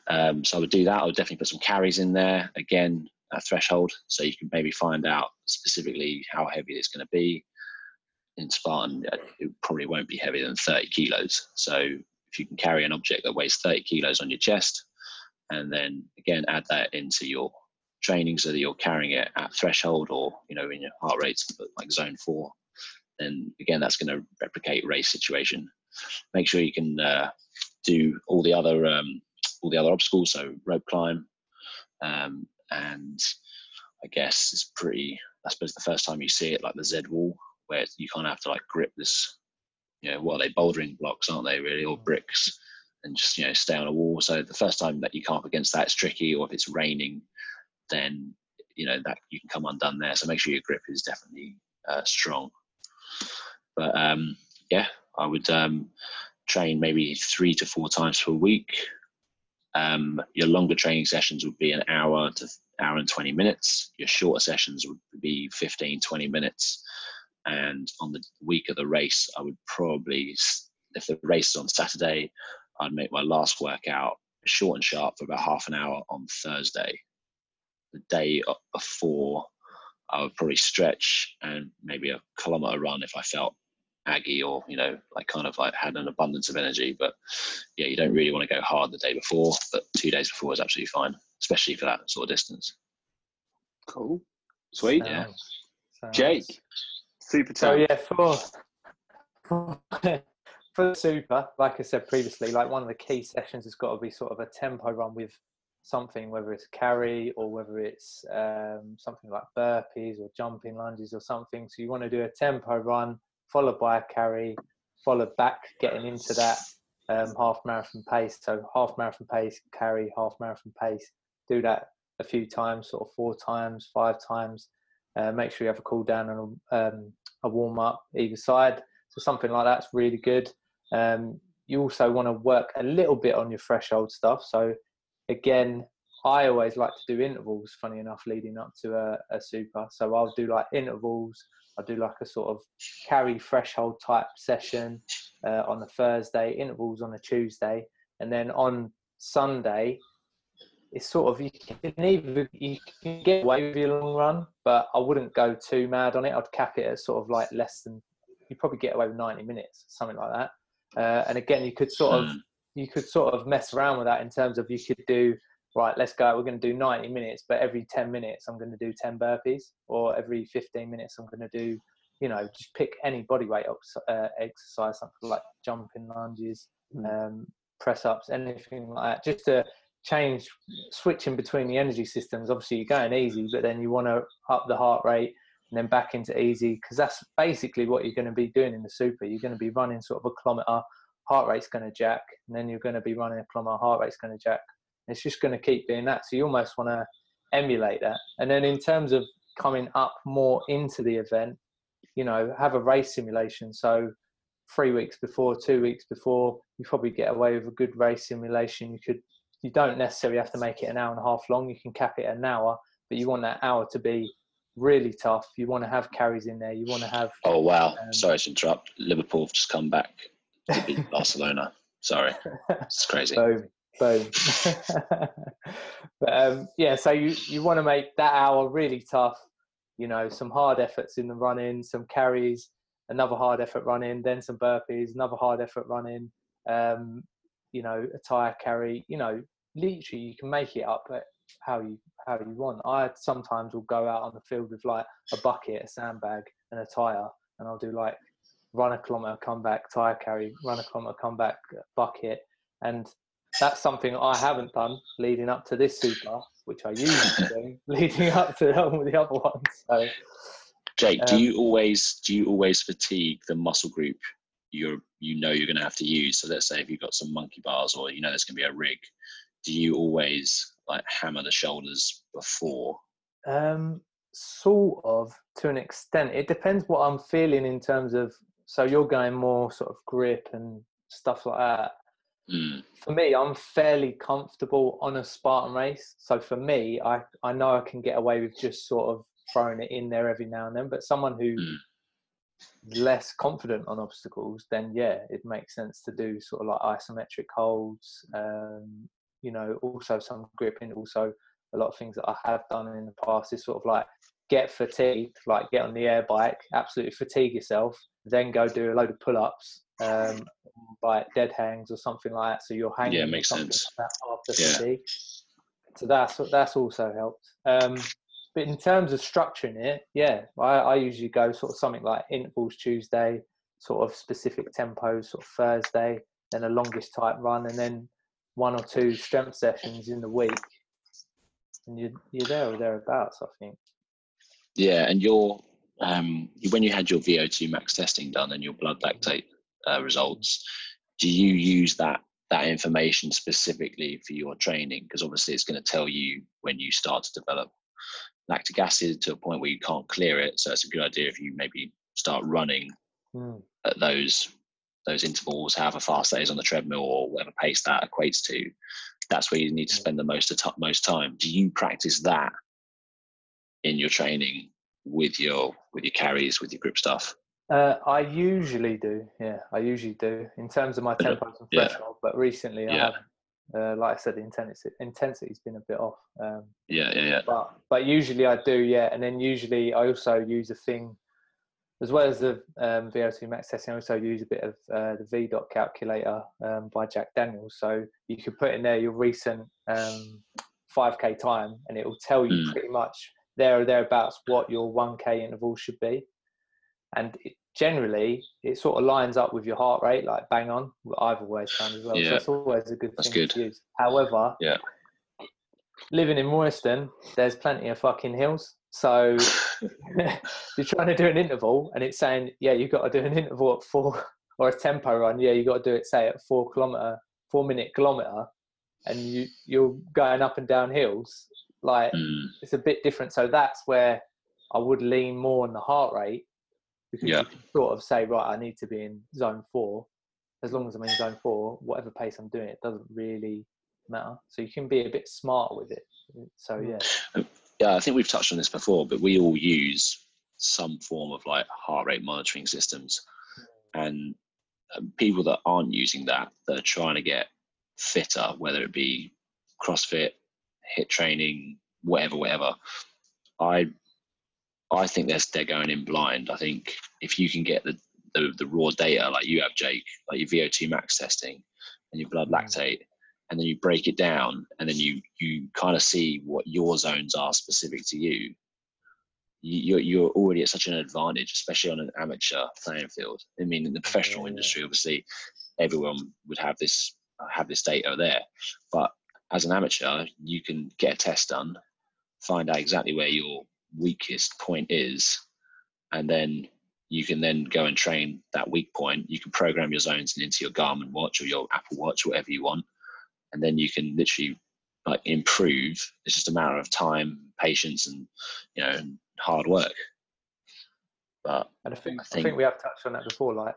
Speaker 5: Um, so I would do that. I would definitely put some carries in there. Again, a threshold, so you can maybe find out specifically how heavy it's going to be. In Spartan, uh, it probably won't be heavier than 30 kilos. So if you can carry an object that weighs 30 kilos on your chest, and then again add that into your training so that you're carrying it at threshold or you know in your heart rates like zone four then again that's going to replicate race situation. Make sure you can uh, do all the other um, all the other obstacles so rope climb um, and i guess it's pretty i suppose the first time you see it like the z wall where you kind of have to like grip this you know what are they bouldering blocks aren't they really or bricks and just you know stay on a wall so the first time that you come up against that it's tricky or if it's raining then you know that you can come undone there. So make sure your grip is definitely uh, strong. But um, yeah, I would um, train maybe three to four times per week. Um, your longer training sessions would be an hour to hour and 20 minutes. Your shorter sessions would be 15, 20 minutes. And on the week of the race, I would probably, if the race is on Saturday, I'd make my last workout short and sharp for about half an hour on Thursday the day before, I would probably stretch and maybe a kilometer run if I felt aggy or you know like kind of like had an abundance of energy. But yeah, you don't really want to go hard the day before, but two days before is absolutely fine, especially for that sort of distance.
Speaker 2: Cool. Sweet.
Speaker 5: Yeah.
Speaker 1: Sounds- sounds-
Speaker 2: Jake, super
Speaker 1: So
Speaker 2: time.
Speaker 1: yeah, for for super, like I said previously, like one of the key sessions has got to be sort of a tempo run with something, whether it's carry or whether it's um, something like burpees or jumping lunges or something. So you want to do a tempo run followed by a carry, followed back getting into that um, half marathon pace. So half marathon pace, carry, half marathon pace. Do that a few times, sort of four times, five times, Uh, make sure you have a cool down and um, a warm up either side. So something like that's really good. Um, you also want to work a little bit on your threshold stuff. So again, I always like to do intervals. Funny enough, leading up to a, a super. So I'll do like intervals. I'll do like a sort of carry threshold type session uh, on a Thursday, intervals on a Tuesday, and then on Sunday, it's sort of you can either you can get away with your long run, but I wouldn't go too mad on it. I'd cap it at sort of like less than you probably get away with 90 minutes, something like that. Uh, and again, you could sort of you could sort of mess around with that in terms of you could do right. Let's go. We're going to do 90 minutes, but every 10 minutes I'm going to do 10 burpees, or every 15 minutes I'm going to do you know just pick any body weight uh, exercise, something like jumping lunges, um, press ups, anything like that, just to change switching between the energy systems. Obviously, you're going easy, but then you want to up the heart rate and then back into easy because that's basically what you're going to be doing in the super. You're going to be running sort of a kilometer, heart rate's going to jack, and then you're going to be running a kilometer, heart rate's going to jack. It's just going to keep doing that. So you almost want to emulate that. And then in terms of coming up more into the event, you know, have a race simulation. So three weeks before, two weeks before, you probably get away with a good race simulation. You could, you don't necessarily have to make it an hour and a half long. You can cap it an hour, but you want that hour to be really tough. You want to have carries in there. You want to have.
Speaker 5: Oh wow! Um, Sorry to interrupt. Liverpool have just come back to beat [LAUGHS] Barcelona. Sorry, it's crazy. [LAUGHS]
Speaker 1: Boom, boom. [LAUGHS] but um, yeah, so you you want to make that hour really tough. You know, some hard efforts in the run-in, some carries, another hard effort run-in, then some burpees, another hard effort run-in. Um, you know, a tire carry. You know, literally you can make it up but how you how you want. I sometimes will go out on the field with like a bucket, a sandbag, and a tire, and I'll do like run a kilometer, come back, tire carry, run a kilometer, come back, bucket, and that's something I haven't done leading up to this super, which I usually do [LAUGHS] leading up to all the other ones. So,
Speaker 5: Jake, um, do you always do you always fatigue the muscle group you're you know you're going to have to use? So let's say if you've got some monkey bars or you know there's going to be a rig, do you always like hammer the shoulders before?
Speaker 1: Um, sort of to an extent. It depends what I'm feeling in terms of. So you're going more sort of grip and stuff like that.
Speaker 5: Mm.
Speaker 1: For me, I'm fairly comfortable on a Spartan race. So for me, I I know I can get away with just sort of throwing it in there every now and then. But someone who mm. less confident on obstacles, then yeah, it makes sense to do sort of like isometric holds, um, you know, also some gripping, also a lot of things that I have done in the past is sort of like get fatigued, like get on the air bike, absolutely fatigue yourself, then go do a load of pull ups, um, like dead hangs or something like that. So you're hanging.
Speaker 5: Yeah, makes sense.
Speaker 1: Like after yeah. fatigue. So that's that's also helped. Um, but in terms of structuring it, yeah, I, I usually go sort of something like intervals Tuesday, sort of specific tempos, sort of Thursday, then a longest type run, and then one or two strength sessions in the week, and you're you're there or thereabouts. I think.
Speaker 5: Yeah, and your um, when you had your VO2 max testing done and your blood lactate uh, results, do you use that that information specifically for your training? Because obviously, it's going to tell you when you start to develop lactic acid to a point where you can't clear it. So it's a good idea if you maybe start running mm. at those those intervals, however fast that is on the treadmill or whatever pace that equates to, that's where you need to spend the most most time. Do you practice that in your training with your with your carries, with your grip stuff?
Speaker 1: Uh, I usually do. Yeah, I usually do in terms of my tempo and threshold. Yeah. But recently, yeah. I haven't. Uh, like I said, the intensity intensity's been a bit off. Um,
Speaker 5: yeah, yeah, yeah.
Speaker 1: But but usually I do, yeah. And then usually I also use a thing as well as the um, VO2 max testing, I also use a bit of uh, the VDOT calculator um, by Jack Daniels. So you could put in there your recent um, 5K time, and it will tell you mm. pretty much there or thereabouts what your 1K interval should be. And it, generally, it sort of lines up with your heart rate, like bang on. I've always found as well. Yeah. So it's always a good
Speaker 5: That's
Speaker 1: thing
Speaker 5: good.
Speaker 1: to use. However,
Speaker 5: yeah.
Speaker 1: living in Royston, there's plenty of fucking hills. So [LAUGHS] [LAUGHS] you're trying to do an interval and it's saying, yeah, you've got to do an interval at four [LAUGHS] or a tempo run. Yeah, you've got to do it, say, at four kilometer, four minute kilometer, and you, you're going up and down hills. Like
Speaker 5: mm.
Speaker 1: it's a bit different. So that's where I would lean more on the heart rate because
Speaker 5: Yeah.
Speaker 1: you can sort of say, right, I need to be in zone four. As long as I'm in zone four, whatever pace I'm doing, it doesn't really matter. So you can be a bit smart with it. So
Speaker 3: Mm.
Speaker 1: yeah,
Speaker 5: yeah, I think we've touched on this before, but we all use some form of like heart rate monitoring systems, and um, people that aren't using that, that are trying to get fitter, whether it be CrossFit, hit training, whatever, whatever. I, I think they're they're going in blind. I think if you can get the the, the raw data like you have, Jake, like your VO2 max testing and your blood
Speaker 1: Mm.
Speaker 5: lactate, and then you break it down and then you you kind of see what your zones are specific to you you- you're, you're already at such an advantage especially on an amateur playing field. I mean in the professional
Speaker 1: Yeah.
Speaker 5: industry obviously everyone would have this have this data there. But as an amateur you can get a test done find out exactly where your weakest point is and then you can then go and train that weak point. You can program your zones into your garmin watch or your apple watch whatever you want and then you can literally like improve. It's just a matter of time, patience, and you know, and hard work. But
Speaker 1: and I think,
Speaker 5: I
Speaker 1: I think
Speaker 5: think-
Speaker 1: we have touched on that before. Like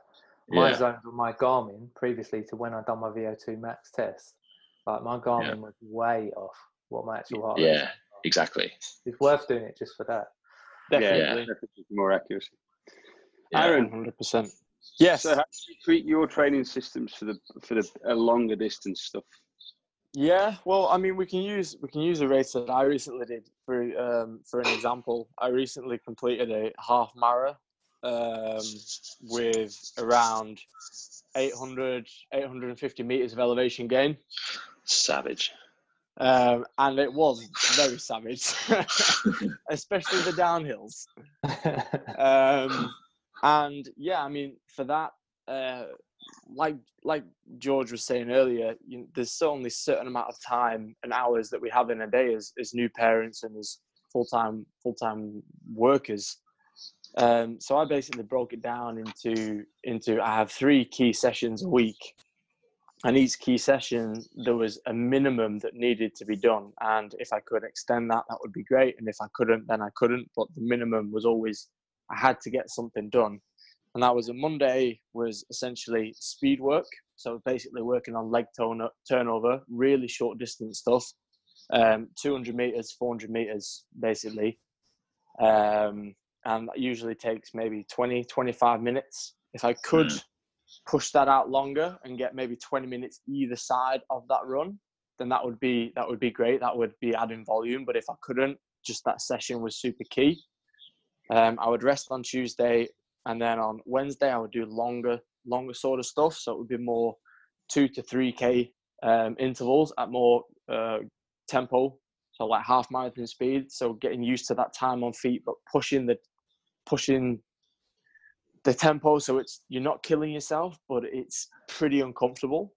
Speaker 1: my
Speaker 5: yeah,
Speaker 1: zones on my Garmin previously to when I done my VO2 max test, like my Garmin was way off what my actual heart rate.
Speaker 5: yeah,
Speaker 1: was.
Speaker 5: exactly.
Speaker 1: It's worth doing it just for that.
Speaker 3: Definitely.
Speaker 5: Yeah.
Speaker 2: definitely more accuracy.
Speaker 5: Yeah.
Speaker 2: Aaron,
Speaker 3: 100%. Yes.
Speaker 2: So how do you treat your training systems for the for the uh, longer distance stuff?
Speaker 3: Yeah, well, I mean, we can use we can use a race that I recently did for um, for an example. I recently completed a half mara um, with around 800 850 meters of elevation gain,
Speaker 5: Savage.
Speaker 3: um, and it was very savage, [LAUGHS] [LAUGHS] especially the downhills. [LAUGHS] Um, and yeah, I mean, for that, uh, like like George was saying earlier, you there's only a certain amount of time and hours that we have in a day as, as new parents and as full time full time workers. Um, so I basically broke it down into into I have three key sessions a week, and each key session there was a minimum that needed to be done, and if I could extend that, that would be great, and if I couldn't, then I couldn't. But the minimum was always I had to get something done and that was a Monday was essentially speed work. So basically working on leg tone- turnover, really short distance stuff, um, 200 meters, 400 meters, basically. Um, and that usually takes maybe 20, 25 minutes. If I could
Speaker 5: Mm.
Speaker 3: push that out longer and get maybe 20 minutes either side of that run, then that would be that would be great. That would be adding volume. But if I couldn't, just that session was super key. Um, I would rest on Tuesday, and then on Wednesday I would do longer, longer sort of stuff. So it would be more two to three k um, intervals at more uh, tempo, so like half marathon speed. So getting used to that time on feet, but pushing the pushing the tempo so it's you're not killing yourself, but it's pretty uncomfortable.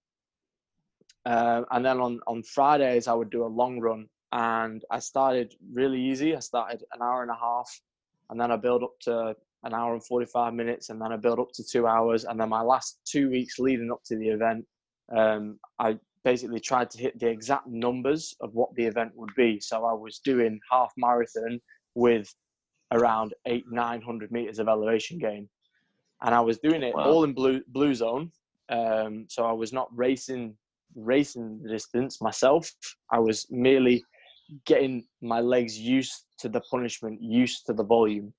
Speaker 3: Um, and then on on Fridays I would do a long run, and I started really easy. I started an hour and a half, and then I build up to an hour and 45 minutes and then I build up to two hours. And then my last two weeks leading up to the event, um, I basically tried to hit the exact numbers of what the event would be. So I was doing half marathon with around eight, 900 meters of elevation gain. And I was doing it
Speaker 5: Wow.
Speaker 3: all in blue, blue zone. Um, so I was not racing, racing the distance myself. I was merely getting my legs used to the punishment, used to the volume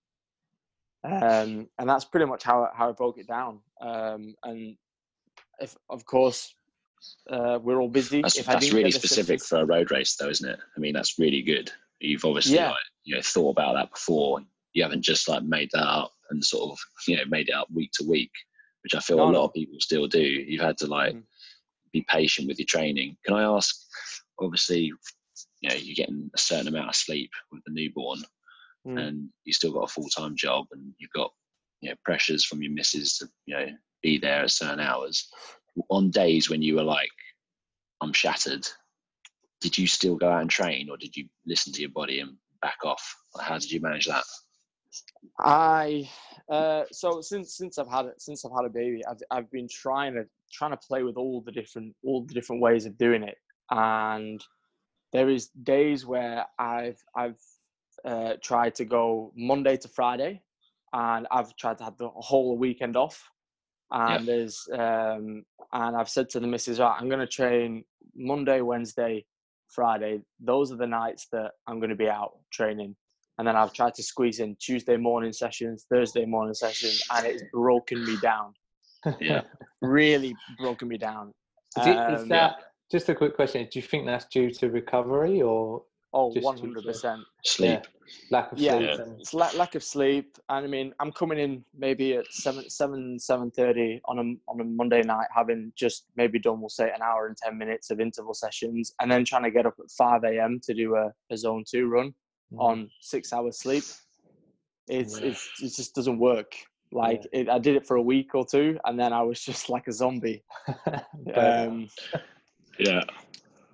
Speaker 3: um, and that's pretty much how I- how I broke it down. Um, and if of course uh, we're all busy,
Speaker 5: That's,
Speaker 3: if
Speaker 5: that's
Speaker 3: didn't
Speaker 5: really specific for a road race, though, isn't it? I mean, that's really good. You've obviously
Speaker 3: Yeah.
Speaker 5: like, you know thought about that before. You haven't just like made that up and sort of [LAUGHS] you know made it up week to week, which I feel
Speaker 3: No,
Speaker 5: a lot
Speaker 3: no.
Speaker 5: of people still do. You've had to like
Speaker 3: Mhm.
Speaker 5: be patient with your training. Can I ask? Obviously, you know you're getting a certain amount of sleep with the newborn,
Speaker 3: Mm.
Speaker 5: and you still got a full time job, and you've got you know pressures from your missus to you know be there at certain hours. On days when you were like, I'm shattered, did you still go out and train, or did you listen to your body and back off? How did you manage that?
Speaker 3: I uh, so since since I've had it since I've had a baby, I've I've been trying to trying to play with all the different all the different ways of doing it, and there is days where I've I've uh, tried to go Monday to Friday, and I've tried to have the whole weekend off. And there's um, and I've said to the missus, right, I'm going to train Monday, Wednesday, Friday. Those are the nights that I'm going to be out training. And then I've tried to squeeze in Tuesday morning sessions, Thursday morning sessions, and it's broken me down.
Speaker 5: Yeah. [LAUGHS]
Speaker 3: Really broken me down.
Speaker 1: Is, it, is
Speaker 3: Um,
Speaker 1: that just a quick question? Do you think that's due to recovery or
Speaker 3: Oh,
Speaker 1: just
Speaker 3: hundred percent.
Speaker 5: Sleep.
Speaker 1: lack of
Speaker 3: Yeah.
Speaker 1: sleep?
Speaker 5: Yeah.
Speaker 3: It's lack, lack of sleep, and I mean, I'm coming in maybe at seven, seven, seven thirty on a on a Monday night, having just maybe done, we'll say, an hour and ten minutes of interval sessions, and then trying to get up at five a.m. to do a, a zone two run on six hours sleep. It's
Speaker 1: Yeah.
Speaker 3: it's it just doesn't work. Like it, I did it for a week or two, and then I was [LAUGHS] just like a zombie. [LAUGHS] Um,
Speaker 5: Yeah.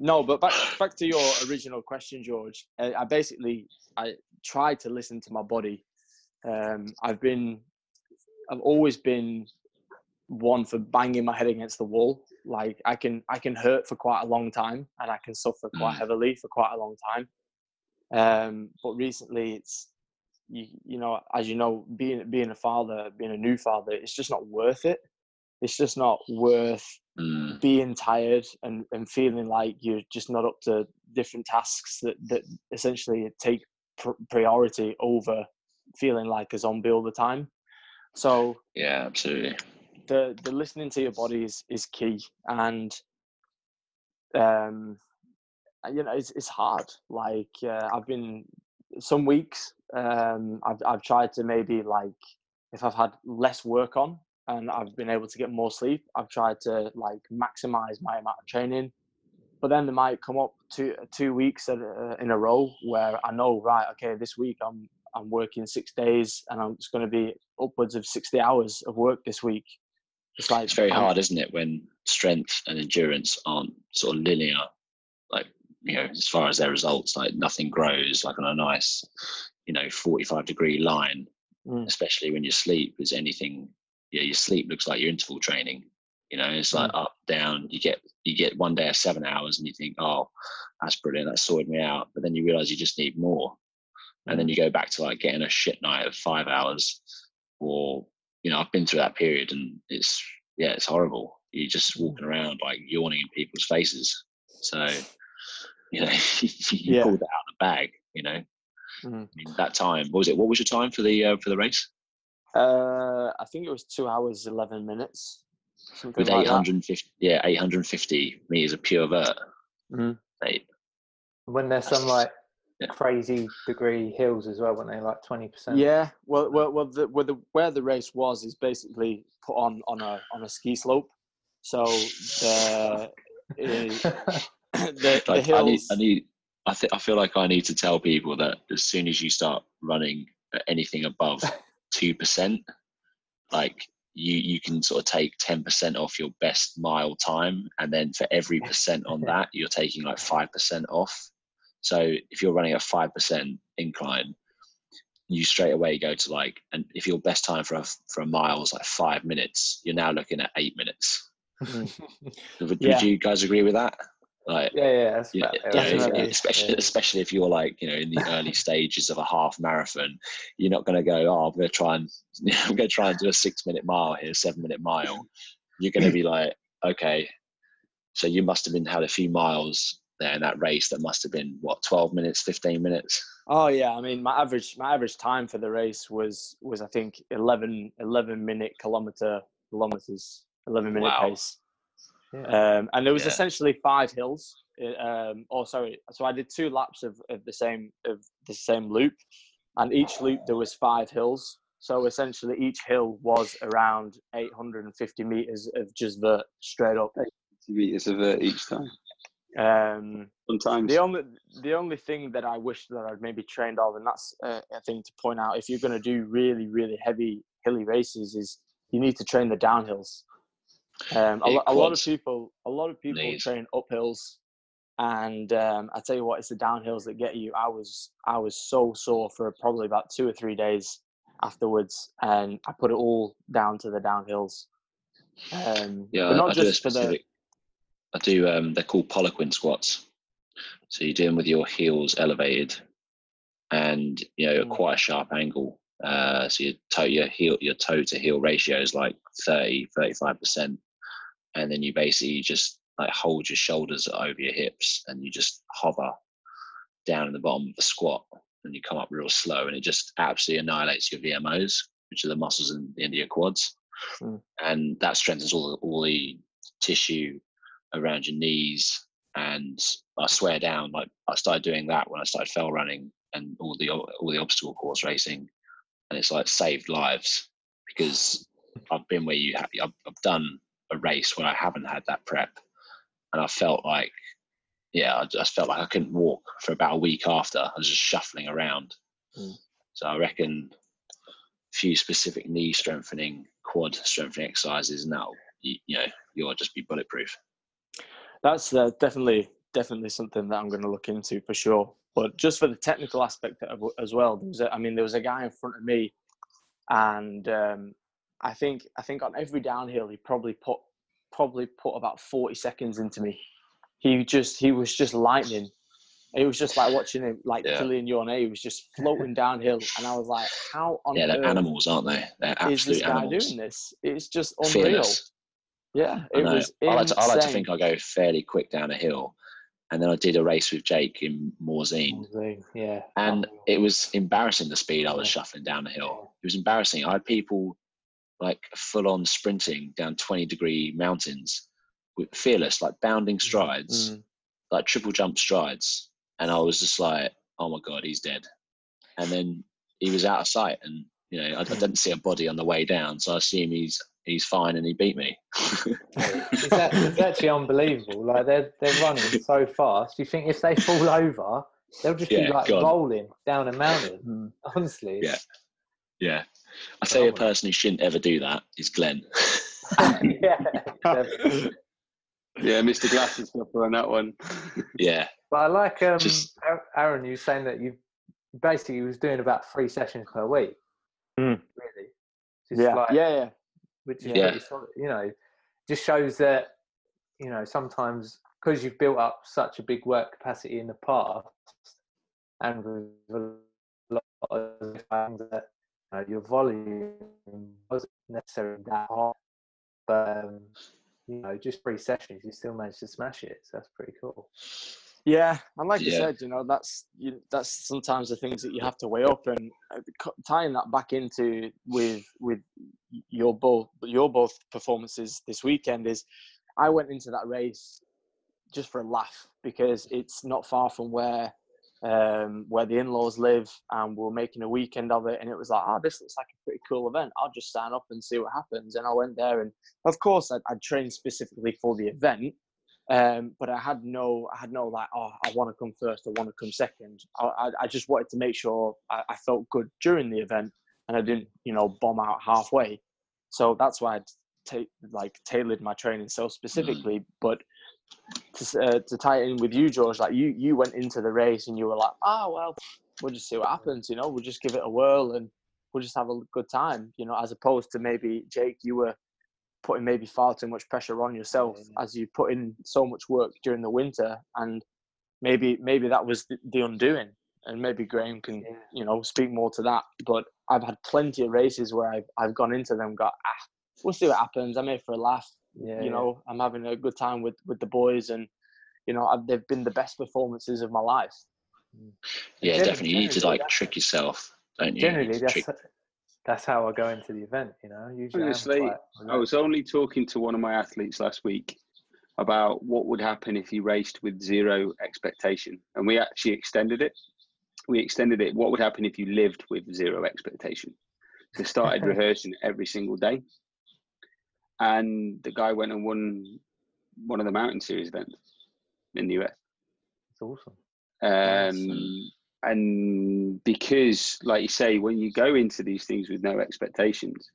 Speaker 3: No, but back back to your original question, George. I, I basically I tried to listen to my body. Um, I've been, I've always been one for banging my head against the wall. Like I can I can hurt for quite a long time, and I can suffer quite
Speaker 5: Mm.
Speaker 3: heavily for quite a long time. Um, but recently, it's you, you know, as you know, being being a father, being a new father, it's just not worth it. It's just not worth
Speaker 5: Mm.
Speaker 3: being tired and, and feeling like you're just not up to different tasks that, that essentially take pr- priority over feeling like a zombie all the time. So
Speaker 5: Yeah, absolutely.
Speaker 3: the the listening to your body is, is key and um you know it's, it's hard like uh, i've been some weeks um I've, I've tried to maybe like if i've had less work on and i've been able to get more sleep i've tried to like maximize my amount of training but then there might come up two two weeks at, a- in a row where i know right okay this week i'm i'm working six days and i'm just going to be upwards of 60 hours of work this week it's like
Speaker 5: It's very hard, isn't it, when strength and endurance aren't sort of linear, like, you know, as far as their results, like nothing grows like on a nice, you know, 45 degree line,
Speaker 3: Mm.
Speaker 5: especially when you sleep is anything, yeah, your sleep looks like your interval training. You know, it's like up, down. You get you get one day of seven hours, and you think, oh, that's brilliant, that's sorted me out. But then you realize you just need more, and then you go back to like getting a shit night of five hours, or you know, I've been through that period, and it's yeah, it's horrible. You're just walking around like yawning in people's faces. So, you know, [LAUGHS] you
Speaker 3: Yeah.
Speaker 5: pulled it out of the bag. You know,
Speaker 3: Mhm.
Speaker 5: I mean, that time. What was it? What was your time for the uh, for the race?
Speaker 3: Uh, I think it was two hours eleven minutes. Something
Speaker 5: With
Speaker 3: like
Speaker 5: 850, yeah, 850 meters of pure vert.
Speaker 3: Mhm.
Speaker 5: Mate,
Speaker 1: when there's some like
Speaker 5: yeah.
Speaker 1: crazy degree hills as well, weren't they? Like twenty percent.
Speaker 3: Yeah, well, well, well the, where the where the race was is basically put on on a on a ski slope. So the [LAUGHS] [LAUGHS] the, the
Speaker 5: like,
Speaker 3: hills.
Speaker 5: I need, I need, I think, I feel like I need to tell people that as soon as you start running anything above [LAUGHS] two percent, like you, you can sort of take ten percent off your best mile time, and then for every percent on [LAUGHS] that, you're taking like five percent off. So if you're running a five percent incline, you straight away go to like, and if your best time for a for a mile is like five minutes, you're now looking at eight minutes. Mm-hmm. Would,
Speaker 3: Yeah.
Speaker 5: would you guys agree with that? Like,
Speaker 1: yeah, yeah, that's
Speaker 5: yeah,
Speaker 1: about
Speaker 5: yeah, especially especially if you're like you know in the early stages of a half marathon, you're not going to go. Oh, I'm going to try and [LAUGHS] I'm going to try and do a six minute mile here, seven minute mile. You're going to be like, okay, so you must have been had a few miles there in that race that must have been what 12 minutes, 15 minutes.
Speaker 3: Oh yeah, I mean my average my average time for the race was was I think 11, 11 minute kilometer kilometers, eleven minute
Speaker 5: Wow.
Speaker 3: pace.
Speaker 1: Yeah.
Speaker 3: Um, and there was
Speaker 5: Yeah.
Speaker 3: essentially five hills. uh, Um, oh, sorry. So I did two laps of, of the same of the same loop, and each loop there was five hills. So essentially, each hill was around 850 meters of just vert straight up.
Speaker 2: meters of vert each time.
Speaker 3: Um,
Speaker 2: Sometimes
Speaker 3: the only the only thing that I wish that I'd maybe trained of, and that's uh, a thing to point out, if you're going to do really really heavy hilly races, is you need to train the downhills. Um, a, a lot of people, a lot of people
Speaker 5: Knees.
Speaker 3: train uphills, and um, I tell you what, it's the downhills that get you. I was I was so sore for probably about two or three days afterwards, and I put it all down to the downhills. Um,
Speaker 5: Yeah,
Speaker 3: not
Speaker 5: I
Speaker 3: just for the.
Speaker 5: I do. Um, they're called Poliquin squats. So you're doing with your heels elevated, and you know
Speaker 1: Mm.
Speaker 5: quite a sharp angle. Uh, so your toe, your heel, your toe to heel ratio is like 30, 35 percent, and then you basically just like hold your shoulders over your hips and you just hover down in the bottom of the squat, and you come up real slow, and it just absolutely annihilates your VMOs, which are the muscles in the end of your quads,
Speaker 3: Mm.
Speaker 5: and that strengthens all the, all the tissue around your knees. And I swear down, like I started doing that when I started fell running and all the all the obstacle course racing, and it's like saved lives because I've been where you have. I've, I've done a race where I haven't had that prep, and I felt like, yeah, I just felt like I couldn't walk for about a week after. I was just shuffling around.
Speaker 3: Mm.
Speaker 5: So I reckon a few specific knee strengthening, quad strengthening exercises, and that'll you, you know you'll just be bulletproof.
Speaker 3: That's uh, definitely definitely something that I'm going to look into for sure. But just for the technical aspect of, as well, there was a, I mean, there was a guy in front of me, and um, I think I think on every downhill he probably put probably put about 40 seconds into me. He just he was just lightning. It was just like watching him, like
Speaker 5: Yeah.
Speaker 3: Kilian. He was just floating downhill, and I was like, "How on
Speaker 5: Yeah, they're animals, aren't they? They're
Speaker 3: is this
Speaker 5: absolute
Speaker 3: guy
Speaker 5: animals.
Speaker 3: doing this? It's just unreal."
Speaker 5: Fearless.
Speaker 3: Yeah,
Speaker 5: I know.
Speaker 3: was.
Speaker 5: I like, to, I like to think I go fairly quick down a hill, and then I did a race with Jake in Morzine,
Speaker 1: Yeah.
Speaker 5: and it was embarrassing the speed I was
Speaker 1: Yeah.
Speaker 5: shuffling down the hill. It was embarrassing. I had people like full on sprinting down 20 degree mountains with fearless, like bounding strides,
Speaker 3: Mm.
Speaker 5: like triple jump strides. And I was just like, oh my God, he's dead. And then he was out of sight. And, you know, I, I [LAUGHS] didn't see a body on the way down. So I assume he's he's fine and he beat me. [LAUGHS]
Speaker 1: it's, that, it's actually unbelievable. Like they're they're running so fast. You think if they fall over, they'll just be like
Speaker 5: gone.
Speaker 1: rolling down a mountain.
Speaker 3: Mm.
Speaker 1: Honestly,
Speaker 5: Yeah. yeah. I tell you a person who shouldn't ever do that is Glenn. [LAUGHS]
Speaker 1: yeah.
Speaker 2: Yeah, Mr. Glasses stopper on that one.
Speaker 5: yeah.
Speaker 1: But I like um,
Speaker 5: Just-
Speaker 1: Aaron. You saying that you basically was doing about three sessions per week.
Speaker 3: Mm.
Speaker 1: Really. Just
Speaker 3: Yeah,
Speaker 1: like-
Speaker 3: yeah, yeah.
Speaker 1: which is
Speaker 5: Yeah.
Speaker 1: solid. You know, just shows that you know sometimes because you've built up such a big work capacity in the past, and with a lot of things that you know, your volume wasn't necessarily that high, but um, you know, just three sessions, you still managed to smash it. So that's pretty cool.
Speaker 3: Yeah, and like you
Speaker 5: Yeah.
Speaker 3: said, you know, that's you, that's sometimes the things that you have to weigh up, and uh, tying that back into with with your both your both performances this weekend is, I went into that race just for a laugh because it's not far from where um, where the in-laws live, and we're making a weekend of it, and it was like, oh, this looks like a pretty cool event. I'll just sign up and see what happens, and I went there, and of course, I, I trained specifically for the event. Um, but I had no, I had no like, oh, I want to come first, I want to come second. I, I, I just wanted to make sure I, I felt good during the event, and I didn't, you know, bomb out halfway. So that's why I ta- like tailored my training so specifically. But to, uh, to tie in with you, George, like you, you went into the race and you were like, oh well, we'll just see what happens. You know, we'll just give it a whirl and we'll just have a good time. You know, as opposed to maybe Jake, you were putting maybe far too much pressure on yourself
Speaker 1: Yeah.
Speaker 3: as you put in so much work during the winter and maybe maybe that was the, the undoing and maybe graham can
Speaker 1: Yeah.
Speaker 3: you know speak more to that but i've had plenty of races where i've, I've gone into them and got ah we'll see what happens i'm here for a laugh
Speaker 1: Yeah,
Speaker 3: you know i'm having a good time with with the boys and you know I've, they've been the best performances of my life mm.
Speaker 5: Yeah,
Speaker 1: Gen-
Speaker 5: definitely. You need to like trick yourself, don't you? You
Speaker 1: generally
Speaker 5: need to
Speaker 1: that's
Speaker 5: trick-
Speaker 1: that's how I go into the event. You know, usually I'm
Speaker 2: Honestly,
Speaker 1: quite
Speaker 2: I was only talking to one of my athletes last week about what would happen if he raced with zero expectation, and we actually extended it. We extended it. What would happen if you lived with zero expectation? So started [LAUGHS] rehearsing every single day, and the guy went and won one of the mountain series events in the US.
Speaker 1: It's awesome.
Speaker 2: Um, and because, like you say, when you go into these things with no expectations,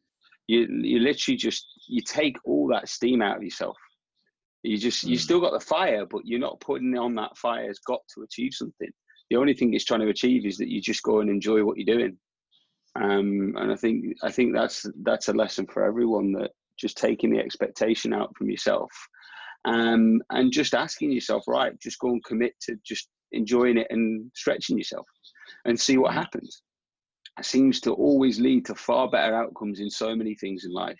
Speaker 2: you you literally just you take all that steam out of yourself. You just you
Speaker 5: Mm.
Speaker 2: still got the fire, but you're not putting on that fire has got to achieve something. The only thing it's trying to achieve is that you just go and enjoy what you're doing. Um, and I think I think that's that's a lesson for everyone that just taking the expectation out from yourself, um, and just asking yourself, right, just go and commit to just enjoying it and stretching yourself. and see what happens. It seems to always lead to far better outcomes in so many things in life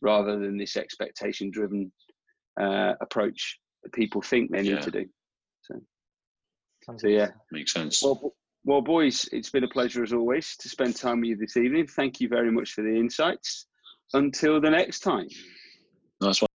Speaker 2: rather than this expectation driven uh, approach that people think they need
Speaker 5: Yeah.
Speaker 2: to do.
Speaker 1: Sounds
Speaker 2: So, yeah.
Speaker 5: Makes sense.
Speaker 2: Well, well, boys, it's been a pleasure as always to spend time with you this evening. Thank you very much for the insights. Until the next time.
Speaker 5: Nice one.